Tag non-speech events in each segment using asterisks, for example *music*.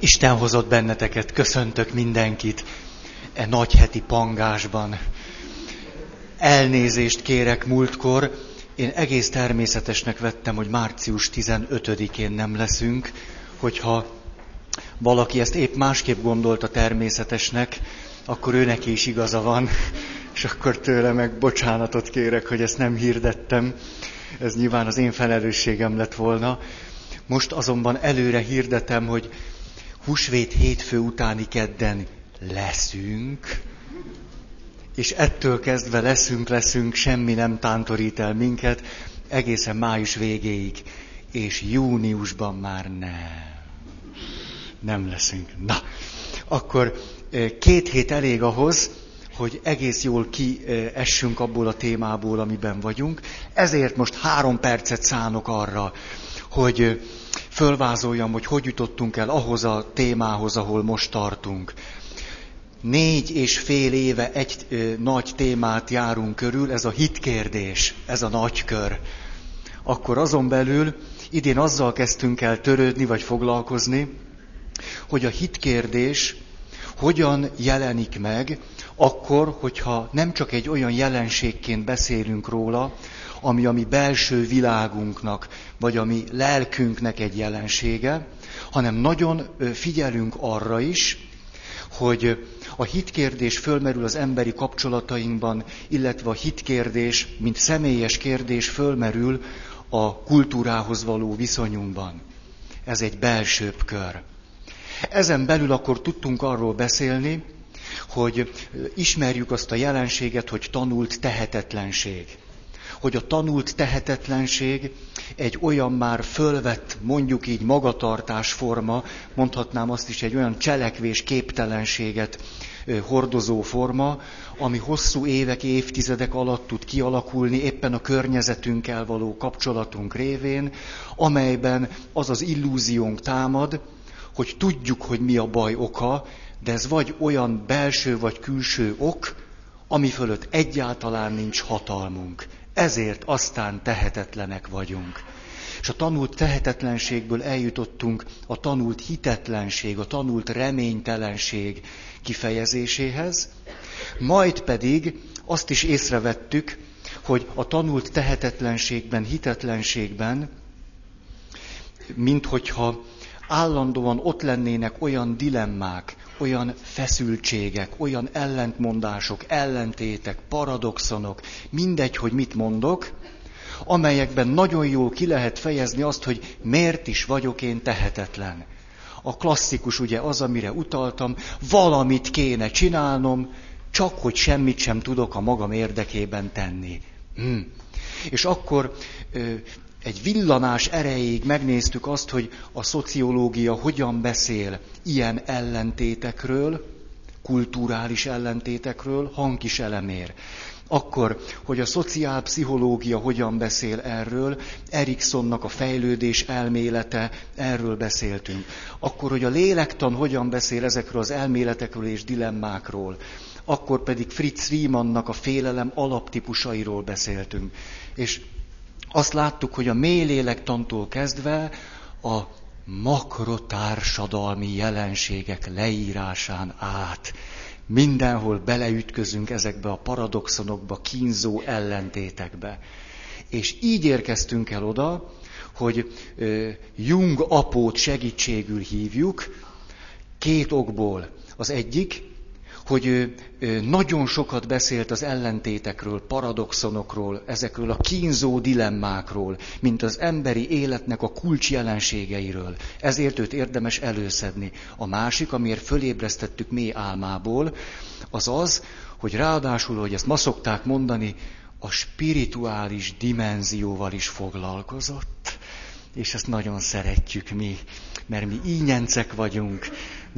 Isten hozott benneteket, köszöntök mindenkit e nagy heti pangásban. Elnézést kérek múltkor, én egész természetesnek vettem, hogy március 15-én nem leszünk, hogyha valaki ezt épp másképp gondolta természetesnek, akkor ő is igaza van, és akkor tőle meg bocsánatot kérek, hogy ezt nem hirdettem. Ez nyilván az én felelősségem lett volna. Most azonban előre hirdetem, hogy húsvét hétfő utáni kedden leszünk, és ettől kezdve leszünk, leszünk, semmi nem tántorít el minket, egészen május végéig, és júniusban már nem. Nem leszünk. Na, akkor eh, két hét elég ahhoz, hogy egész jól kiessünk abból a témából, amiben vagyunk. Ezért most három percet szánok arra, hogy fölvázoljam, hogy hogy jutottunk el ahhoz a témához, ahol most tartunk. Négy és fél éve egy ö, nagy témát járunk körül, ez a hitkérdés, ez a nagy kör. Akkor azon belül idén azzal kezdtünk el törődni vagy foglalkozni, hogy a hitkérdés hogyan jelenik meg akkor, hogyha nem csak egy olyan jelenségként beszélünk róla, ami a mi belső világunknak, vagy a mi lelkünknek egy jelensége, hanem nagyon figyelünk arra is, hogy a hitkérdés fölmerül az emberi kapcsolatainkban, illetve a hitkérdés, mint személyes kérdés fölmerül a kultúrához való viszonyunkban. Ez egy belsőbb kör. Ezen belül akkor tudtunk arról beszélni, hogy ismerjük azt a jelenséget, hogy tanult tehetetlenség. Hogy a tanult tehetetlenség egy olyan már fölvett, mondjuk így magatartás forma, mondhatnám azt is egy olyan cselekvés képtelenséget hordozó forma, ami hosszú évek, évtizedek alatt tud kialakulni éppen a környezetünkkel való kapcsolatunk révén, amelyben az az illúziónk támad, hogy tudjuk, hogy mi a baj oka, de ez vagy olyan belső vagy külső ok, ami fölött egyáltalán nincs hatalmunk. Ezért aztán tehetetlenek vagyunk. És a tanult tehetetlenségből eljutottunk a tanult hitetlenség, a tanult reménytelenség kifejezéséhez, majd pedig azt is észrevettük, hogy a tanult tehetetlenségben, hitetlenségben, mint hogyha állandóan ott lennének olyan dilemmák, olyan feszültségek, olyan ellentmondások, ellentétek, paradoxonok, mindegy, hogy mit mondok, amelyekben nagyon jól ki lehet fejezni azt, hogy miért is vagyok én tehetetlen. A klasszikus ugye az, amire utaltam, valamit kéne csinálnom, csak hogy semmit sem tudok a magam érdekében tenni. Hmm. És akkor egy villanás erejéig megnéztük azt, hogy a szociológia hogyan beszél ilyen ellentétekről, kulturális ellentétekről, hangkis elemér. Akkor, hogy a szociálpszichológia hogyan beszél erről, Eriksonnak a fejlődés elmélete, erről beszéltünk. Akkor, hogy a lélektan hogyan beszél ezekről az elméletekről és dilemmákról. Akkor pedig Fritz Riemannnak a félelem alaptípusairól beszéltünk. És azt láttuk, hogy a mély kezdve a makrotársadalmi jelenségek leírásán át mindenhol beleütközünk ezekbe a paradoxonokba, kínzó ellentétekbe. És így érkeztünk el oda, hogy Jung apót segítségül hívjuk, két okból. Az egyik, hogy ő, nagyon sokat beszélt az ellentétekről, paradoxonokról, ezekről a kínzó dilemmákról, mint az emberi életnek a kulcs jelenségeiről. Ezért őt érdemes előszedni. A másik, amiért fölébresztettük mély álmából, az az, hogy ráadásul, hogy ezt ma szokták mondani, a spirituális dimenzióval is foglalkozott. És ezt nagyon szeretjük mi, mert mi ínyencek vagyunk,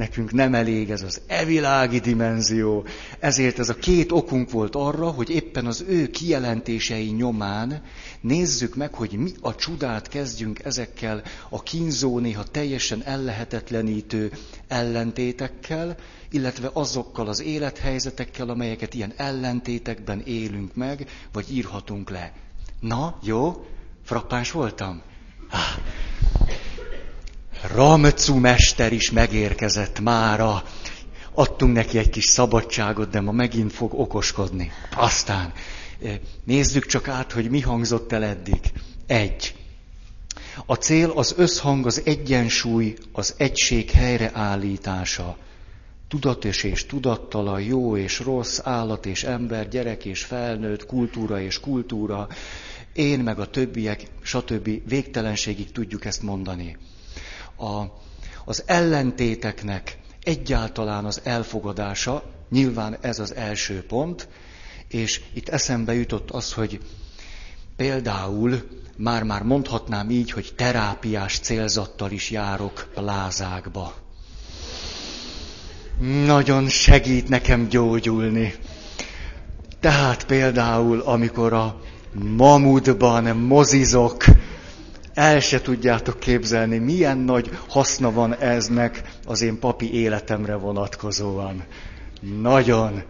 nekünk nem elég ez az evilági dimenzió, ezért ez a két okunk volt arra, hogy éppen az ő kijelentései nyomán nézzük meg, hogy mi a csodát kezdjünk ezekkel a kínzó, néha teljesen ellehetetlenítő ellentétekkel, illetve azokkal az élethelyzetekkel, amelyeket ilyen ellentétekben élünk meg, vagy írhatunk le. Na, jó? Frappáns voltam? Ah. Ramcu mester is megérkezett mára. Adtunk neki egy kis szabadságot, de ma megint fog okoskodni. Aztán nézzük csak át, hogy mi hangzott el eddig. Egy. A cél az összhang, az egyensúly, az egység helyreállítása. Tudatos és tudattalan, jó és rossz, állat és ember, gyerek és felnőtt, kultúra és kultúra, én meg a többiek, stb. végtelenségig tudjuk ezt mondani. A, az ellentéteknek egyáltalán az elfogadása, nyilván ez az első pont, és itt eszembe jutott az, hogy például már-már mondhatnám így, hogy terápiás célzattal is járok lázákba. Nagyon segít nekem gyógyulni. Tehát például, amikor a mamutban mozizok, el se tudjátok képzelni, milyen nagy haszna van eznek az én papi életemre vonatkozóan. Nagyon.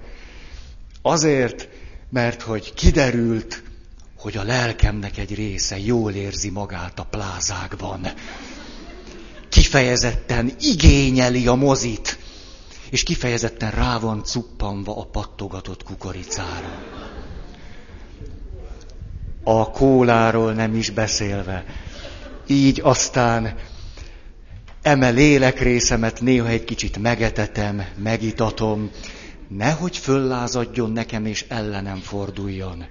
Azért, mert hogy kiderült, hogy a lelkemnek egy része jól érzi magát a plázákban. Kifejezetten igényeli a mozit, és kifejezetten rá van cuppanva a pattogatott kukoricára. A kóláról nem is beszélve. Így aztán eme lélekrészemet néha egy kicsit megetetem, megitatom, nehogy föllázadjon nekem és ellenem forduljon.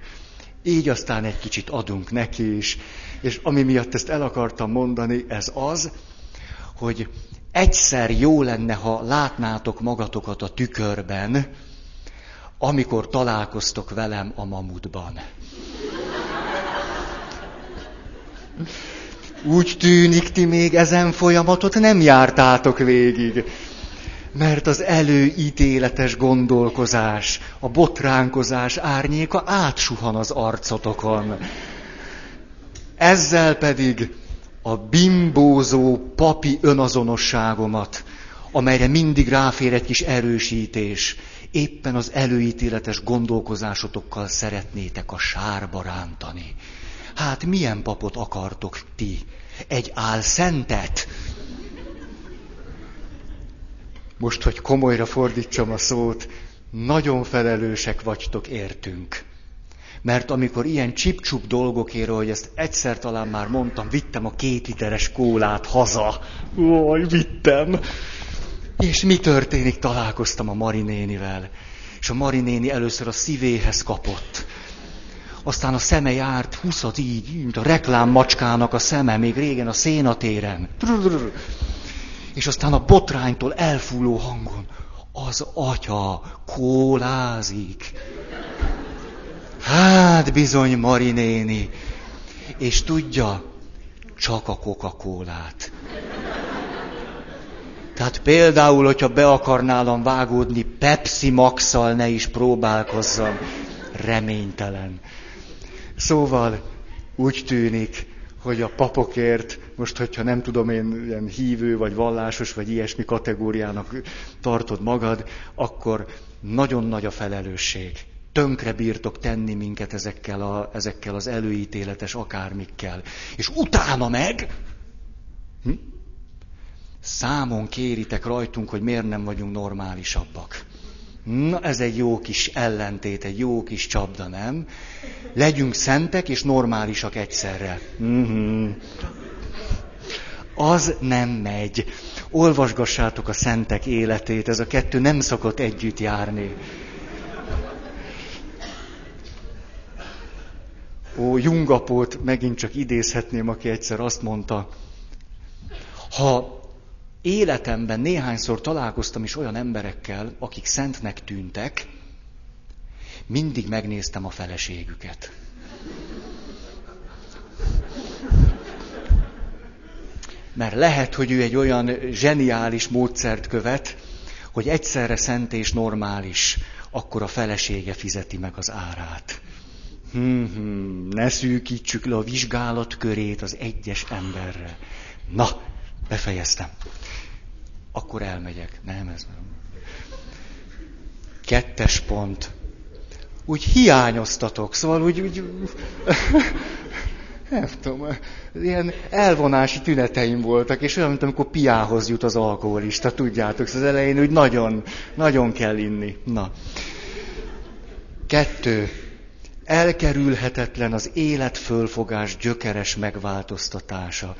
Így aztán egy kicsit adunk neki is. És ami miatt ezt el akartam mondani, ez az, hogy egyszer jó lenne, ha látnátok magatokat a tükörben, amikor találkoztok velem a mamutban. Úgy tűnik, ti még ezen folyamatot nem jártátok végig mert az előítéletes gondolkozás, a botránkozás árnyéka átsuhan az arcotokon. Ezzel pedig a bimbózó papi önazonosságomat, amelyre mindig ráfér egy kis erősítés, éppen az előítéletes gondolkozásotokkal szeretnétek a sárba rántani. Hát milyen papot akartok ti? Egy álszentet? most, hogy komolyra fordítsam a szót, nagyon felelősek vagytok értünk. Mert amikor ilyen csipcsup dolgokért, hogy ezt egyszer talán már mondtam, vittem a két literes kólát haza. Oj, vittem. És mi történik? Találkoztam a Marinénivel. És a Marinéni először a szívéhez kapott. Aztán a szeme járt huszat így, mint a reklámmacskának a szeme, még régen a szénatéren és aztán a botránytól elfúló hangon az atya kólázik. Hát bizony, Marinéni. És tudja, csak a Coca-Colát. Tehát például, hogyha be akarnálam vágódni, Pepsi max ne is próbálkozzam. Reménytelen. Szóval úgy tűnik, hogy a papokért, most hogyha nem tudom én ilyen hívő, vagy vallásos, vagy ilyesmi kategóriának tartod magad, akkor nagyon nagy a felelősség. Tönkre bírtok tenni minket ezekkel, a, ezekkel az előítéletes akármikkel. És utána meg hm? számon kéritek rajtunk, hogy miért nem vagyunk normálisabbak. Na, ez egy jó kis ellentét, egy jó kis csapda, nem? Legyünk szentek és normálisak egyszerre. Mm-hmm. Az nem megy. Olvasgassátok a szentek életét, ez a kettő nem szokott együtt járni. Ó, Jungapót megint csak idézhetném, aki egyszer azt mondta, ha életemben néhányszor találkoztam is olyan emberekkel, akik szentnek tűntek, mindig megnéztem a feleségüket. Mert lehet, hogy ő egy olyan zseniális módszert követ, hogy egyszerre szent és normális, akkor a felesége fizeti meg az árát. Hmm, hmm, ne szűkítsük le a vizsgálat körét az egyes emberre. Na, befejeztem. Akkor elmegyek. Nem, ez nem. Kettes pont úgy hiányoztatok, szóval úgy, úgy *laughs* nem tudom, ilyen elvonási tüneteim voltak, és olyan, mint amikor piához jut az alkoholista, tudjátok, az elején úgy nagyon, nagyon kell inni. Na. Kettő. Elkerülhetetlen az életfölfogás gyökeres megváltoztatása.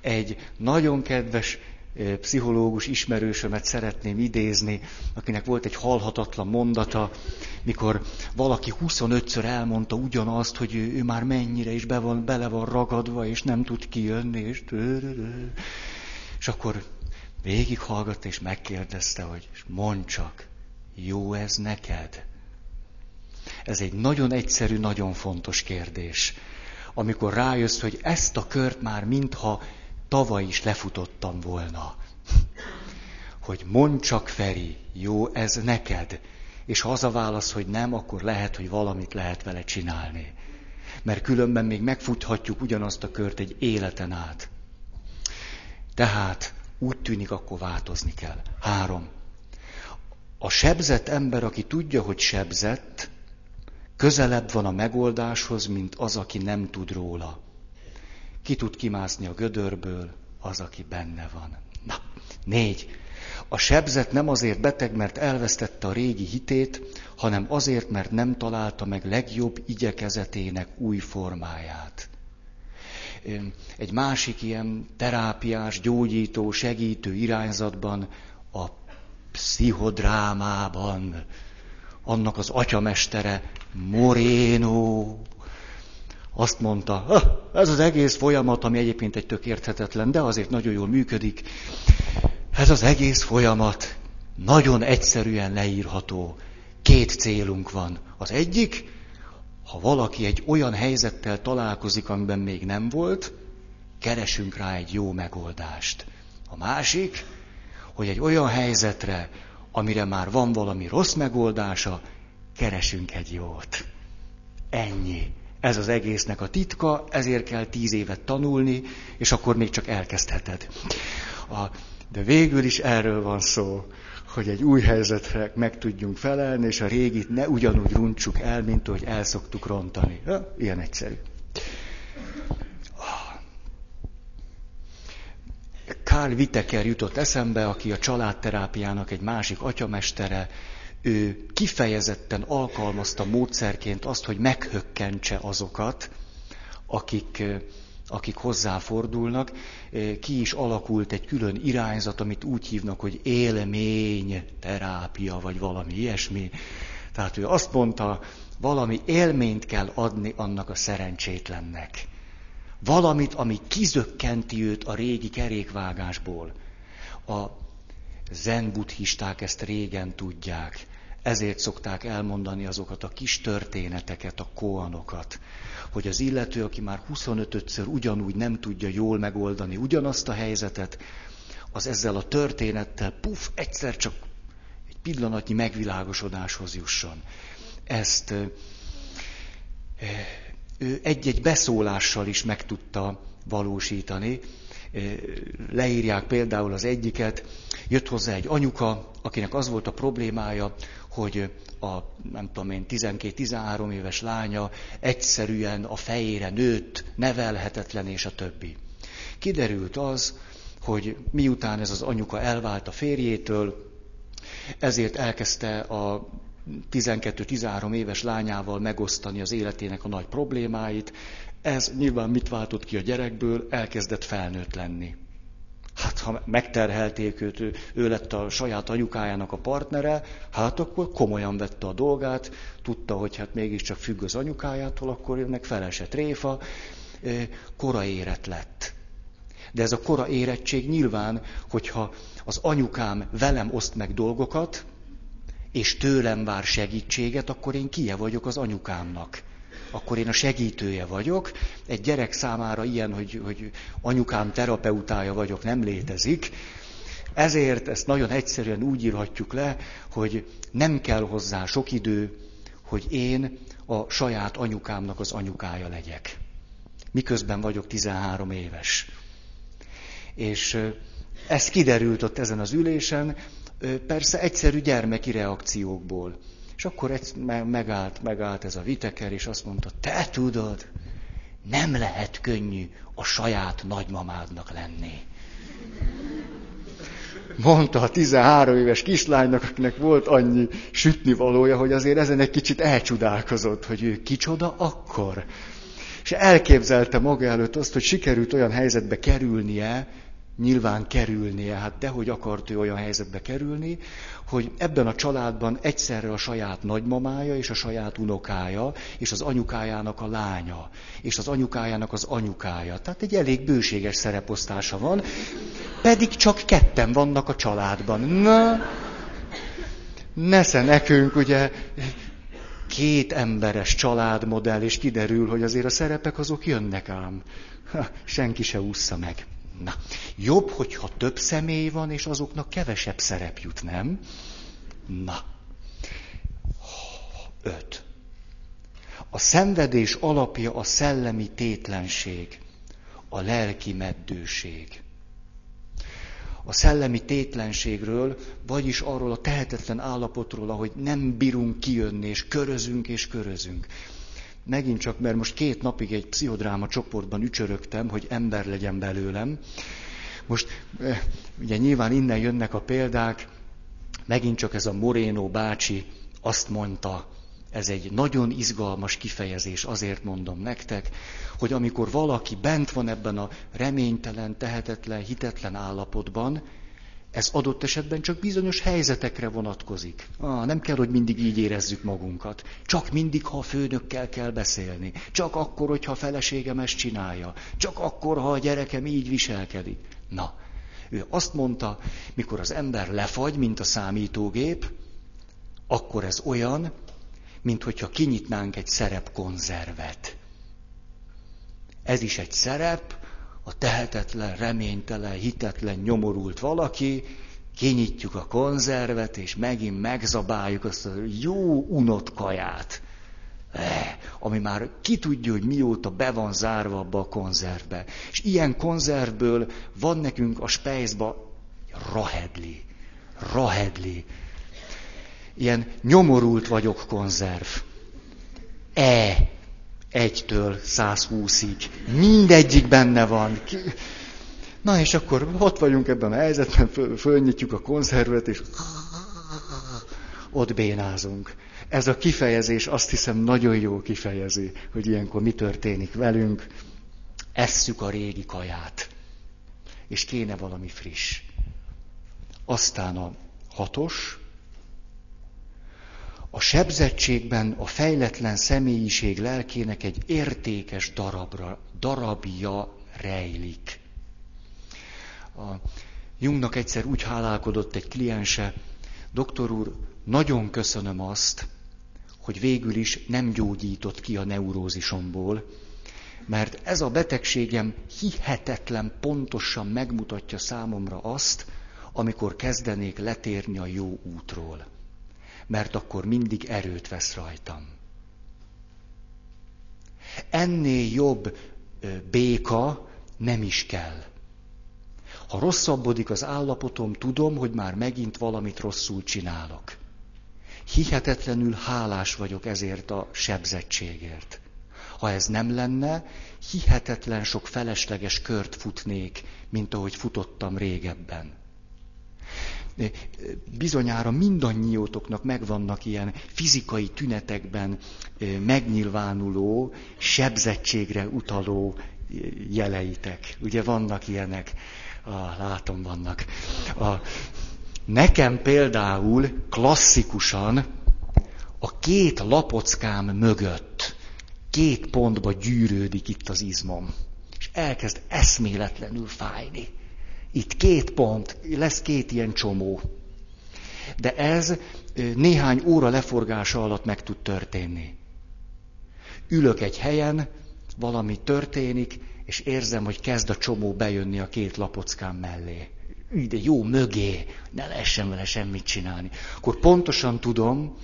Egy nagyon kedves pszichológus ismerősömet szeretném idézni, akinek volt egy halhatatlan mondata, mikor valaki 25-ször elmondta ugyanazt, hogy ő, ő már mennyire is be van, bele van ragadva, és nem tud kijönni, és... És akkor végighallgatta, és megkérdezte, hogy mondd csak, jó ez neked? Ez egy nagyon egyszerű, nagyon fontos kérdés. Amikor rájössz, hogy ezt a kört már mintha tavaly is lefutottam volna. Hogy mondd csak, Feri, jó ez neked? És ha az a válasz, hogy nem, akkor lehet, hogy valamit lehet vele csinálni. Mert különben még megfuthatjuk ugyanazt a kört egy életen át. Tehát úgy tűnik, akkor változni kell. Három. A sebzett ember, aki tudja, hogy sebzett, közelebb van a megoldáshoz, mint az, aki nem tud róla. Ki tud kimászni a gödörből? Az, aki benne van. Na, négy. A sebzet nem azért beteg, mert elvesztette a régi hitét, hanem azért, mert nem találta meg legjobb igyekezetének új formáját. Egy másik ilyen terápiás, gyógyító, segítő irányzatban, a pszichodrámában, annak az atyamestere Moreno azt mondta, ez az egész folyamat, ami egyébként egy tök érthetetlen, de azért nagyon jól működik, ez az egész folyamat nagyon egyszerűen leírható. Két célunk van. Az egyik, ha valaki egy olyan helyzettel találkozik, amiben még nem volt, keresünk rá egy jó megoldást. A másik, hogy egy olyan helyzetre, amire már van valami rossz megoldása, keresünk egy jót. Ennyi. Ez az egésznek a titka, ezért kell tíz évet tanulni, és akkor még csak elkezdheted. A, de végül is erről van szó, hogy egy új helyzetre meg tudjunk felelni, és a régit ne ugyanúgy runtsuk el, mint ahogy el szoktuk rontani. Ja, ilyen egyszerű. Karl Witteker jutott eszembe, aki a családterápiának egy másik atyamestere, ő kifejezetten alkalmazta módszerként azt, hogy meghökkentse azokat, akik, akik hozzáfordulnak. Ki is alakult egy külön irányzat, amit úgy hívnak, hogy élmény terápia, vagy valami ilyesmi. Tehát ő azt mondta, valami élményt kell adni annak a szerencsétlennek. Valamit, ami kizökkenti őt a régi kerékvágásból. A zen buddhisták ezt régen tudják. Ezért szokták elmondani azokat a kis történeteket, a koanokat, hogy az illető, aki már 25-ször ugyanúgy nem tudja jól megoldani ugyanazt a helyzetet, az ezzel a történettel, puf, egyszer csak egy pillanatnyi megvilágosodáshoz jusson. Ezt ő egy-egy beszólással is meg tudta valósítani. Leírják például az egyiket, jött hozzá egy anyuka, akinek az volt a problémája, hogy a, nem tudom én, 12-13 éves lánya egyszerűen a fejére nőtt, nevelhetetlen és a többi. Kiderült az, hogy miután ez az anyuka elvált a férjétől, ezért elkezdte a 12-13 éves lányával megosztani az életének a nagy problémáit. Ez nyilván mit váltott ki a gyerekből? Elkezdett felnőtt lenni. Hát ha megterhelték őt, ő, lett a saját anyukájának a partnere, hát akkor komolyan vette a dolgát, tudta, hogy hát mégiscsak függ az anyukájától, akkor ennek felesett réfa, kora érett lett. De ez a kora érettség nyilván, hogyha az anyukám velem oszt meg dolgokat, és tőlem vár segítséget, akkor én kie vagyok az anyukámnak akkor én a segítője vagyok. Egy gyerek számára ilyen, hogy, hogy anyukám terapeutája vagyok, nem létezik. Ezért ezt nagyon egyszerűen úgy írhatjuk le, hogy nem kell hozzá sok idő, hogy én a saját anyukámnak az anyukája legyek. Miközben vagyok 13 éves. És ez kiderült ott ezen az ülésen, persze egyszerű gyermeki reakciókból. És akkor egy, megállt, megállt ez a viteker, és azt mondta, te tudod, nem lehet könnyű a saját nagymamádnak lenni. Mondta a 13 éves kislánynak, akinek volt annyi sütni valója, hogy azért ezen egy kicsit elcsodálkozott, hogy ő kicsoda akkor. És elképzelte maga előtt azt, hogy sikerült olyan helyzetbe kerülnie, nyilván kerülnie, hát dehogy akart ő olyan helyzetbe kerülni, hogy ebben a családban egyszerre a saját nagymamája és a saját unokája, és az anyukájának a lánya, és az anyukájának az anyukája. Tehát egy elég bőséges szereposztása van, pedig csak ketten vannak a családban. Na, nesze nekünk, ugye, két emberes családmodell, és kiderül, hogy azért a szerepek azok jönnek ám. Ha, senki se ússza meg. Na, jobb, hogyha több személy van, és azoknak kevesebb szerep jut, nem? Na. Öt. A szenvedés alapja a szellemi tétlenség, a lelki meddőség. A szellemi tétlenségről, vagyis arról a tehetetlen állapotról, ahogy nem bírunk kijönni, és körözünk és körözünk megint csak, mert most két napig egy pszichodráma csoportban ücsörögtem, hogy ember legyen belőlem. Most eh, ugye nyilván innen jönnek a példák, megint csak ez a Moreno bácsi azt mondta, ez egy nagyon izgalmas kifejezés, azért mondom nektek, hogy amikor valaki bent van ebben a reménytelen, tehetetlen, hitetlen állapotban, ez adott esetben csak bizonyos helyzetekre vonatkozik. Ah, nem kell, hogy mindig így érezzük magunkat. Csak mindig, ha a főnökkel kell beszélni. Csak akkor, hogyha a feleségem ezt csinálja. Csak akkor, ha a gyerekem így viselkedik. Na, ő azt mondta, mikor az ember lefagy, mint a számítógép, akkor ez olyan, mint hogyha kinyitnánk egy szerepkonzervet. Ez is egy szerep, a tehetetlen, reménytelen, hitetlen, nyomorult valaki, kinyitjuk a konzervet, és megint megzabáljuk azt a jó unott kaját, eh, ami már ki tudja, hogy mióta be van zárva abba a konzervbe. És ilyen konzervből van nekünk a spejzba rahedli, rahedli. Ilyen nyomorult vagyok konzerv. E, egytől 120-ig. Mindegyik benne van. Na és akkor ott vagyunk ebben a helyzetben, föl, fölnyitjuk a konzervet, és ott bénázunk. Ez a kifejezés azt hiszem nagyon jó kifejezi, hogy ilyenkor mi történik velünk. Esszük a régi kaját. És kéne valami friss. Aztán a hatos, a sebzettségben a fejletlen személyiség lelkének egy értékes darabra, darabja rejlik. A Jungnak egyszer úgy hálálkodott egy kliense, doktor úr, nagyon köszönöm azt, hogy végül is nem gyógyított ki a neurózisomból, mert ez a betegségem hihetetlen pontosan megmutatja számomra azt, amikor kezdenék letérni a jó útról mert akkor mindig erőt vesz rajtam. Ennél jobb béka nem is kell. Ha rosszabbodik az állapotom, tudom, hogy már megint valamit rosszul csinálok. Hihetetlenül hálás vagyok ezért a sebzettségért. Ha ez nem lenne, hihetetlen sok felesleges kört futnék, mint ahogy futottam régebben bizonyára mindannyiótoknak megvannak ilyen fizikai tünetekben megnyilvánuló, sebzettségre utaló jeleitek. Ugye vannak ilyenek? Ah, látom, vannak. A, nekem például klasszikusan a két lapockám mögött két pontba gyűrődik itt az izmom. És elkezd eszméletlenül fájni. Itt két pont, lesz két ilyen csomó. De ez néhány óra leforgása alatt meg tud történni. Ülök egy helyen, valami történik, és érzem, hogy kezd a csomó bejönni a két lapockám mellé. De jó, mögé, ne lehessen vele semmit csinálni. Akkor pontosan tudom,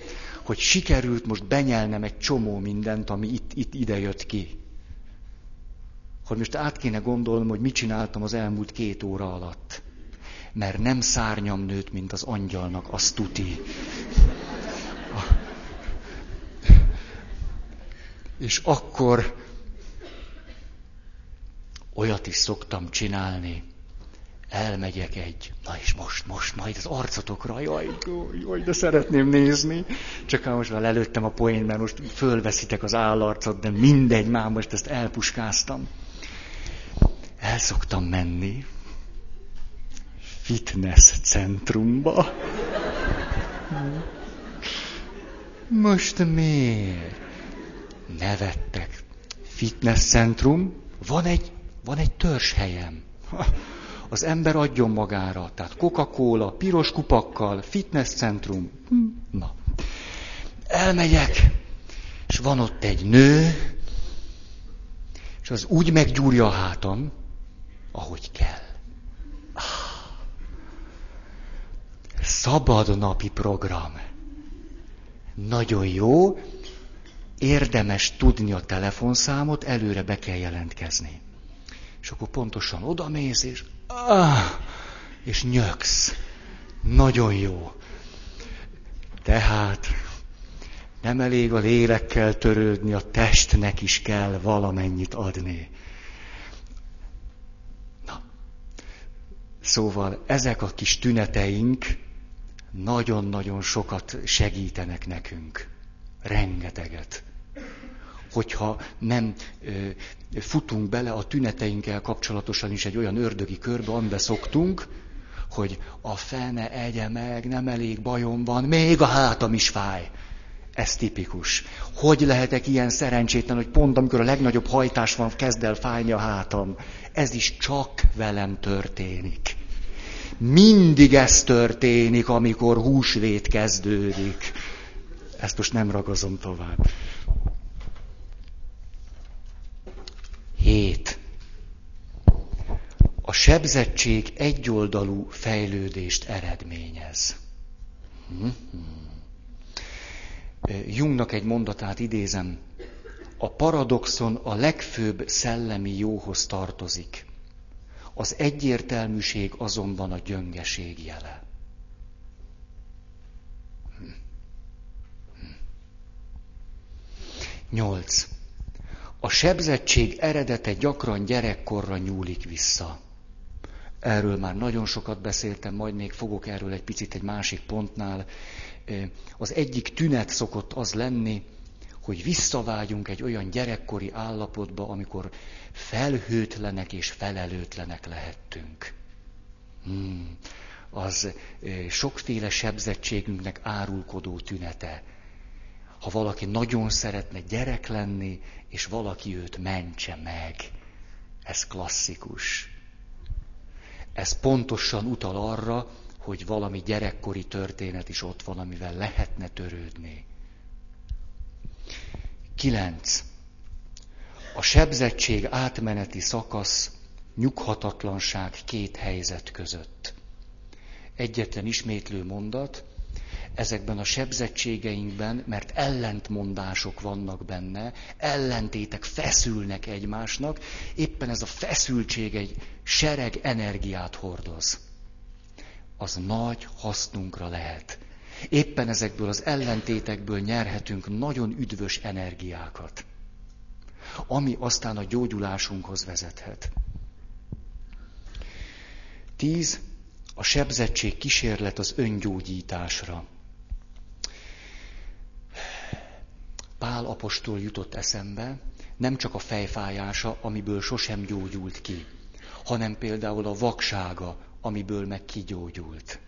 hogy sikerült most benyelnem egy csomó mindent, ami itt, itt ide jött ki hogy most át kéne gondolnom, hogy mit csináltam az elmúlt két óra alatt. Mert nem szárnyam nőtt, mint az angyalnak, azt tuti. És akkor olyat is szoktam csinálni. Elmegyek egy, na és most, most, majd az arcotokra, jaj, jaj, de szeretném nézni. Csak most már előttem a poén, mert most fölveszitek az állarcot, de mindegy, már most ezt elpuskáztam. El szoktam menni fitness centrumba. Most miért? Nevettek. Fitness centrum, van egy, van egy törzshelyem. Az ember adjon magára. Tehát Coca-Cola, piros kupakkal, fitness centrum. Hm, na. Elmegyek, és van ott egy nő, és az úgy meggyúrja a hátam, ahogy kell. Szabad napi program. Nagyon jó, érdemes tudni a telefonszámot, előre be kell jelentkezni. És akkor pontosan odamész, és, ah, és nyöksz. Nagyon jó. Tehát nem elég a lélekkel törődni, a testnek is kell valamennyit adni. Szóval ezek a kis tüneteink nagyon-nagyon sokat segítenek nekünk. Rengeteget. Hogyha nem ö, futunk bele a tüneteinkkel kapcsolatosan is egy olyan ördögi körbe, amiben szoktunk, hogy a fene egye meg, nem elég bajom van, még a hátam is fáj. Ez tipikus. Hogy lehetek ilyen szerencsétlen, hogy pont amikor a legnagyobb hajtás van, kezd el fájni a hátam. Ez is csak velem történik. Mindig ez történik, amikor húsvét kezdődik. Ezt most nem ragozom tovább. Hét. A sebzettség egyoldalú fejlődést eredményez. Jungnak egy mondatát idézem. A paradoxon a legfőbb szellemi jóhoz tartozik. Az egyértelműség azonban a gyöngeség jele. Nyolc. A sebzettség eredete gyakran gyerekkorra nyúlik vissza. Erről már nagyon sokat beszéltem, majd még fogok erről egy picit egy másik pontnál. Az egyik tünet szokott az lenni, hogy visszavágyunk egy olyan gyerekkori állapotba, amikor felhőtlenek és felelőtlenek lehettünk. Hmm, az sokféle sebzettségünknek árulkodó tünete. Ha valaki nagyon szeretne gyerek lenni, és valaki őt mentse meg. Ez klasszikus. Ez pontosan utal arra, hogy valami gyerekkori történet is ott van, amivel lehetne törődni. 9. A sebzettség átmeneti szakasz nyughatatlanság két helyzet között. Egyetlen ismétlő mondat, ezekben a sebzettségeinkben, mert ellentmondások vannak benne, ellentétek feszülnek egymásnak, éppen ez a feszültség egy sereg energiát hordoz. Az nagy hasznunkra lehet. Éppen ezekből az ellentétekből nyerhetünk nagyon üdvös energiákat, ami aztán a gyógyulásunkhoz vezethet. Tíz, a sebzettség kísérlet az öngyógyításra. Pál apostol jutott eszembe, nem csak a fejfájása, amiből sosem gyógyult ki, hanem például a vaksága, amiből meg kigyógyult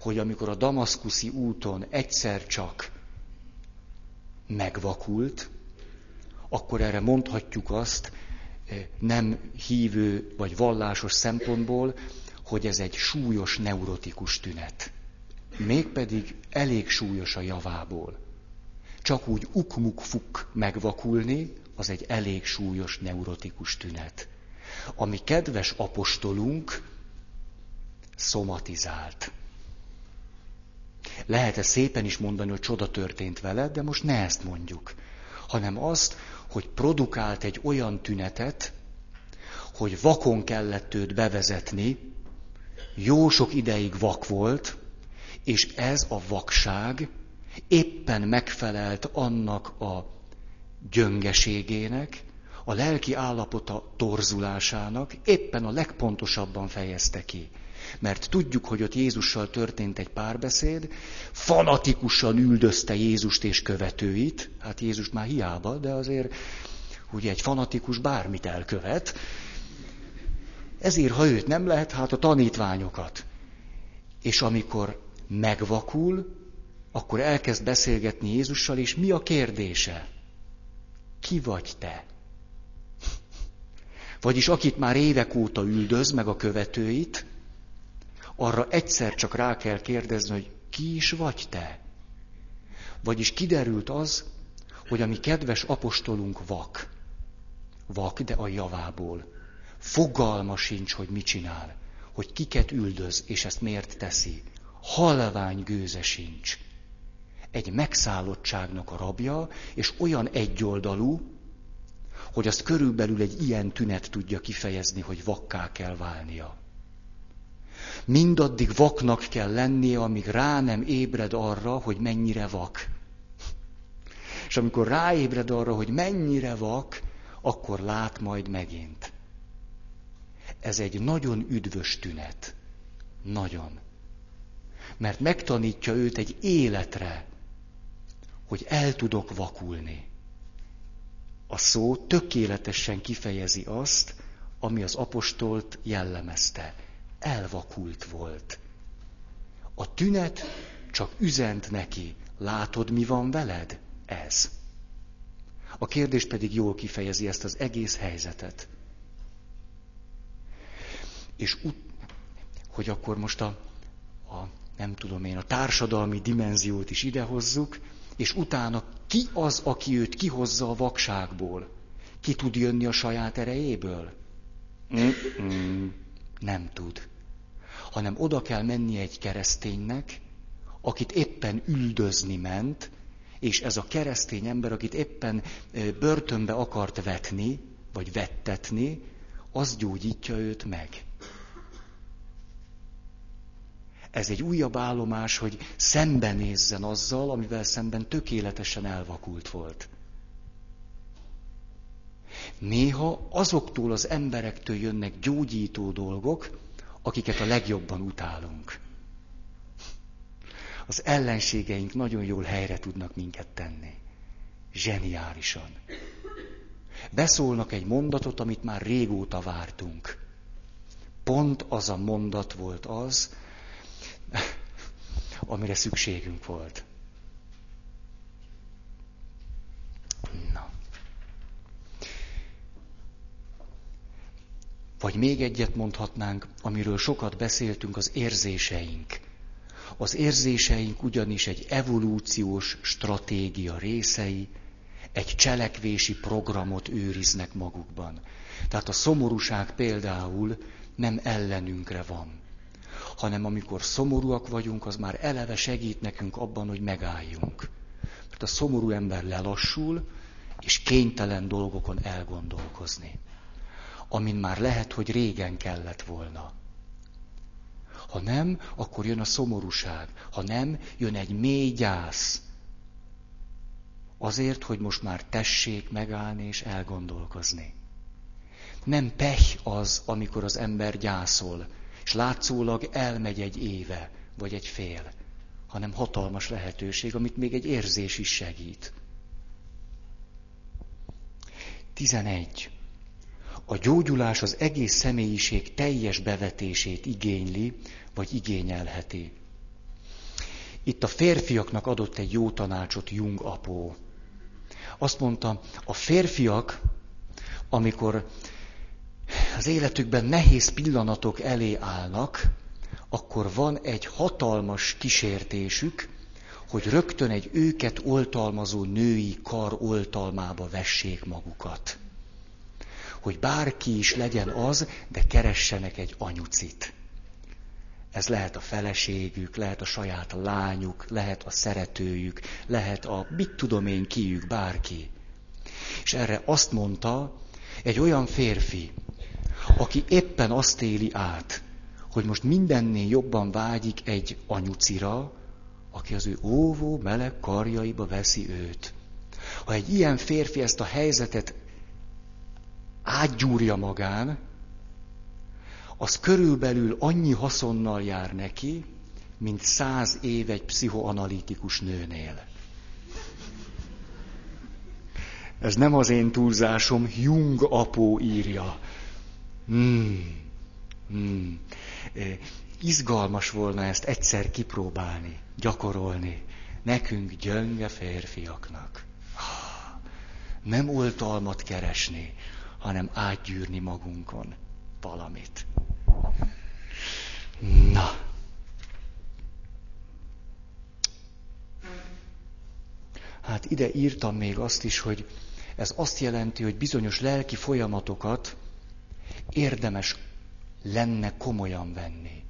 hogy amikor a damaszkuszi úton egyszer csak megvakult, akkor erre mondhatjuk azt, eh, nem hívő vagy vallásos szempontból, hogy ez egy súlyos neurotikus tünet. Mégpedig elég súlyos a javából. Csak úgy ukmuk-fuk megvakulni, az egy elég súlyos neurotikus tünet. Ami kedves apostolunk szomatizált. Lehet e szépen is mondani, hogy csoda történt veled, de most ne ezt mondjuk, hanem azt, hogy produkált egy olyan tünetet, hogy vakon kellett őt bevezetni, jó sok ideig vak volt, és ez a vakság éppen megfelelt annak a gyöngeségének, a lelki állapota torzulásának éppen a legpontosabban fejezte ki. Mert tudjuk, hogy ott Jézussal történt egy párbeszéd, fanatikusan üldözte Jézust és követőit, hát Jézus már hiába, de azért ugye egy fanatikus bármit elkövet, ezért, ha őt nem lehet, hát a tanítványokat. És amikor megvakul, akkor elkezd beszélgetni Jézussal, és mi a kérdése? Ki vagy te? Vagyis akit már évek óta üldöz, meg a követőit, arra egyszer csak rá kell kérdezni, hogy ki is vagy te? Vagyis kiderült az, hogy a mi kedves apostolunk vak. Vak, de a javából. Fogalma sincs, hogy mit csinál, hogy kiket üldöz, és ezt miért teszi. Halvány gőze sincs. Egy megszállottságnak a rabja, és olyan egyoldalú, hogy azt körülbelül egy ilyen tünet tudja kifejezni, hogy vakká kell válnia. Mindaddig vaknak kell lennie, amíg rá nem ébred arra, hogy mennyire vak. És amikor ráébred arra, hogy mennyire vak, akkor lát majd megint. Ez egy nagyon üdvös tünet. Nagyon. Mert megtanítja őt egy életre, hogy el tudok vakulni. A szó tökéletesen kifejezi azt, ami az apostolt jellemezte. Elvakult volt. A tünet csak üzent neki. Látod, mi van veled? Ez. A kérdés pedig jól kifejezi ezt az egész helyzetet. És ut- hogy akkor most a, a, nem tudom én, a társadalmi dimenziót is idehozzuk, és utána ki az, aki őt kihozza a vakságból? Ki tud jönni a saját erejéből? Mm-mm, nem tud. Hanem oda kell menni egy kereszténynek, akit éppen üldözni ment, és ez a keresztény ember, akit éppen börtönbe akart vetni, vagy vettetni, az gyógyítja őt meg. Ez egy újabb állomás, hogy szembenézzen azzal, amivel szemben tökéletesen elvakult volt. Néha azoktól az emberektől jönnek gyógyító dolgok, akiket a legjobban utálunk. Az ellenségeink nagyon jól helyre tudnak minket tenni. Zseniálisan. Beszólnak egy mondatot, amit már régóta vártunk. Pont az a mondat volt az, amire szükségünk volt. Na. Vagy még egyet mondhatnánk, amiről sokat beszéltünk, az érzéseink. Az érzéseink ugyanis egy evolúciós stratégia részei, egy cselekvési programot őriznek magukban. Tehát a szomorúság például nem ellenünkre van hanem amikor szomorúak vagyunk, az már eleve segít nekünk abban, hogy megálljunk. Mert a szomorú ember lelassul, és kénytelen dolgokon elgondolkozni. Amin már lehet, hogy régen kellett volna. Ha nem, akkor jön a szomorúság. Ha nem, jön egy mély gyász. Azért, hogy most már tessék megállni és elgondolkozni. Nem pech az, amikor az ember gyászol, és látszólag elmegy egy éve, vagy egy fél, hanem hatalmas lehetőség, amit még egy érzés is segít. 11. A gyógyulás az egész személyiség teljes bevetését igényli, vagy igényelheti. Itt a férfiaknak adott egy jó tanácsot Jung apó. Azt mondta, a férfiak, amikor az életükben nehéz pillanatok elé állnak, akkor van egy hatalmas kísértésük, hogy rögtön egy őket oltalmazó női kar oltalmába vessék magukat. Hogy bárki is legyen az, de keressenek egy anyucit. Ez lehet a feleségük, lehet a saját lányuk, lehet a szeretőjük, lehet a mit tudom én kiük, bárki. És erre azt mondta egy olyan férfi, aki éppen azt éli át, hogy most mindennél jobban vágyik egy anyucira, aki az ő óvó, meleg karjaiba veszi őt. Ha egy ilyen férfi ezt a helyzetet átgyúrja magán, az körülbelül annyi haszonnal jár neki, mint száz év egy pszichoanalitikus nőnél. Ez nem az én túlzásom, Jung apó írja. Hmm. Hmm. Izgalmas volna ezt egyszer kipróbálni, gyakorolni. Nekünk gyönge férfiaknak. Nem oltalmat keresni, hanem átgyűrni magunkon valamit. Na. Hát ide írtam még azt is, hogy ez azt jelenti, hogy bizonyos lelki folyamatokat érdemes lenne komolyan venni.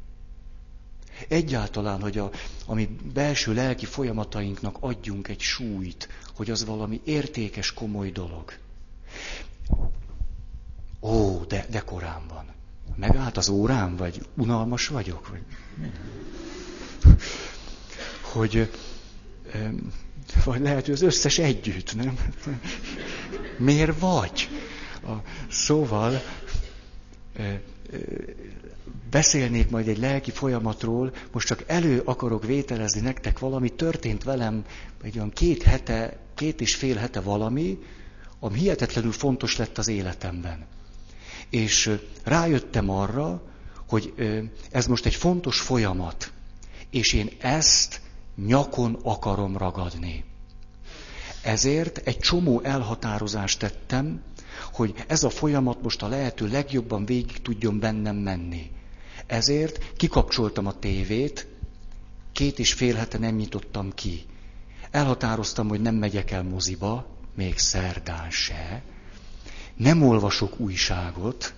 Egyáltalán, hogy a, ami belső lelki folyamatainknak adjunk egy súlyt, hogy az valami értékes, komoly dolog. Ó, de, de korán van. Megállt az órám, vagy unalmas vagyok? Vagy... Hogy, vagy lehet, hogy az összes együtt, nem? Miért vagy? A, szóval beszélnék majd egy lelki folyamatról, most csak elő akarok vételezni nektek valami, történt velem egy olyan két hete, két és fél hete valami, ami hihetetlenül fontos lett az életemben. És rájöttem arra, hogy ez most egy fontos folyamat, és én ezt nyakon akarom ragadni. Ezért egy csomó elhatározást tettem, hogy ez a folyamat most a lehető legjobban végig tudjon bennem menni. Ezért kikapcsoltam a tévét, két és fél hete nem nyitottam ki. Elhatároztam, hogy nem megyek el moziba, még szerdán se. Nem olvasok újságot.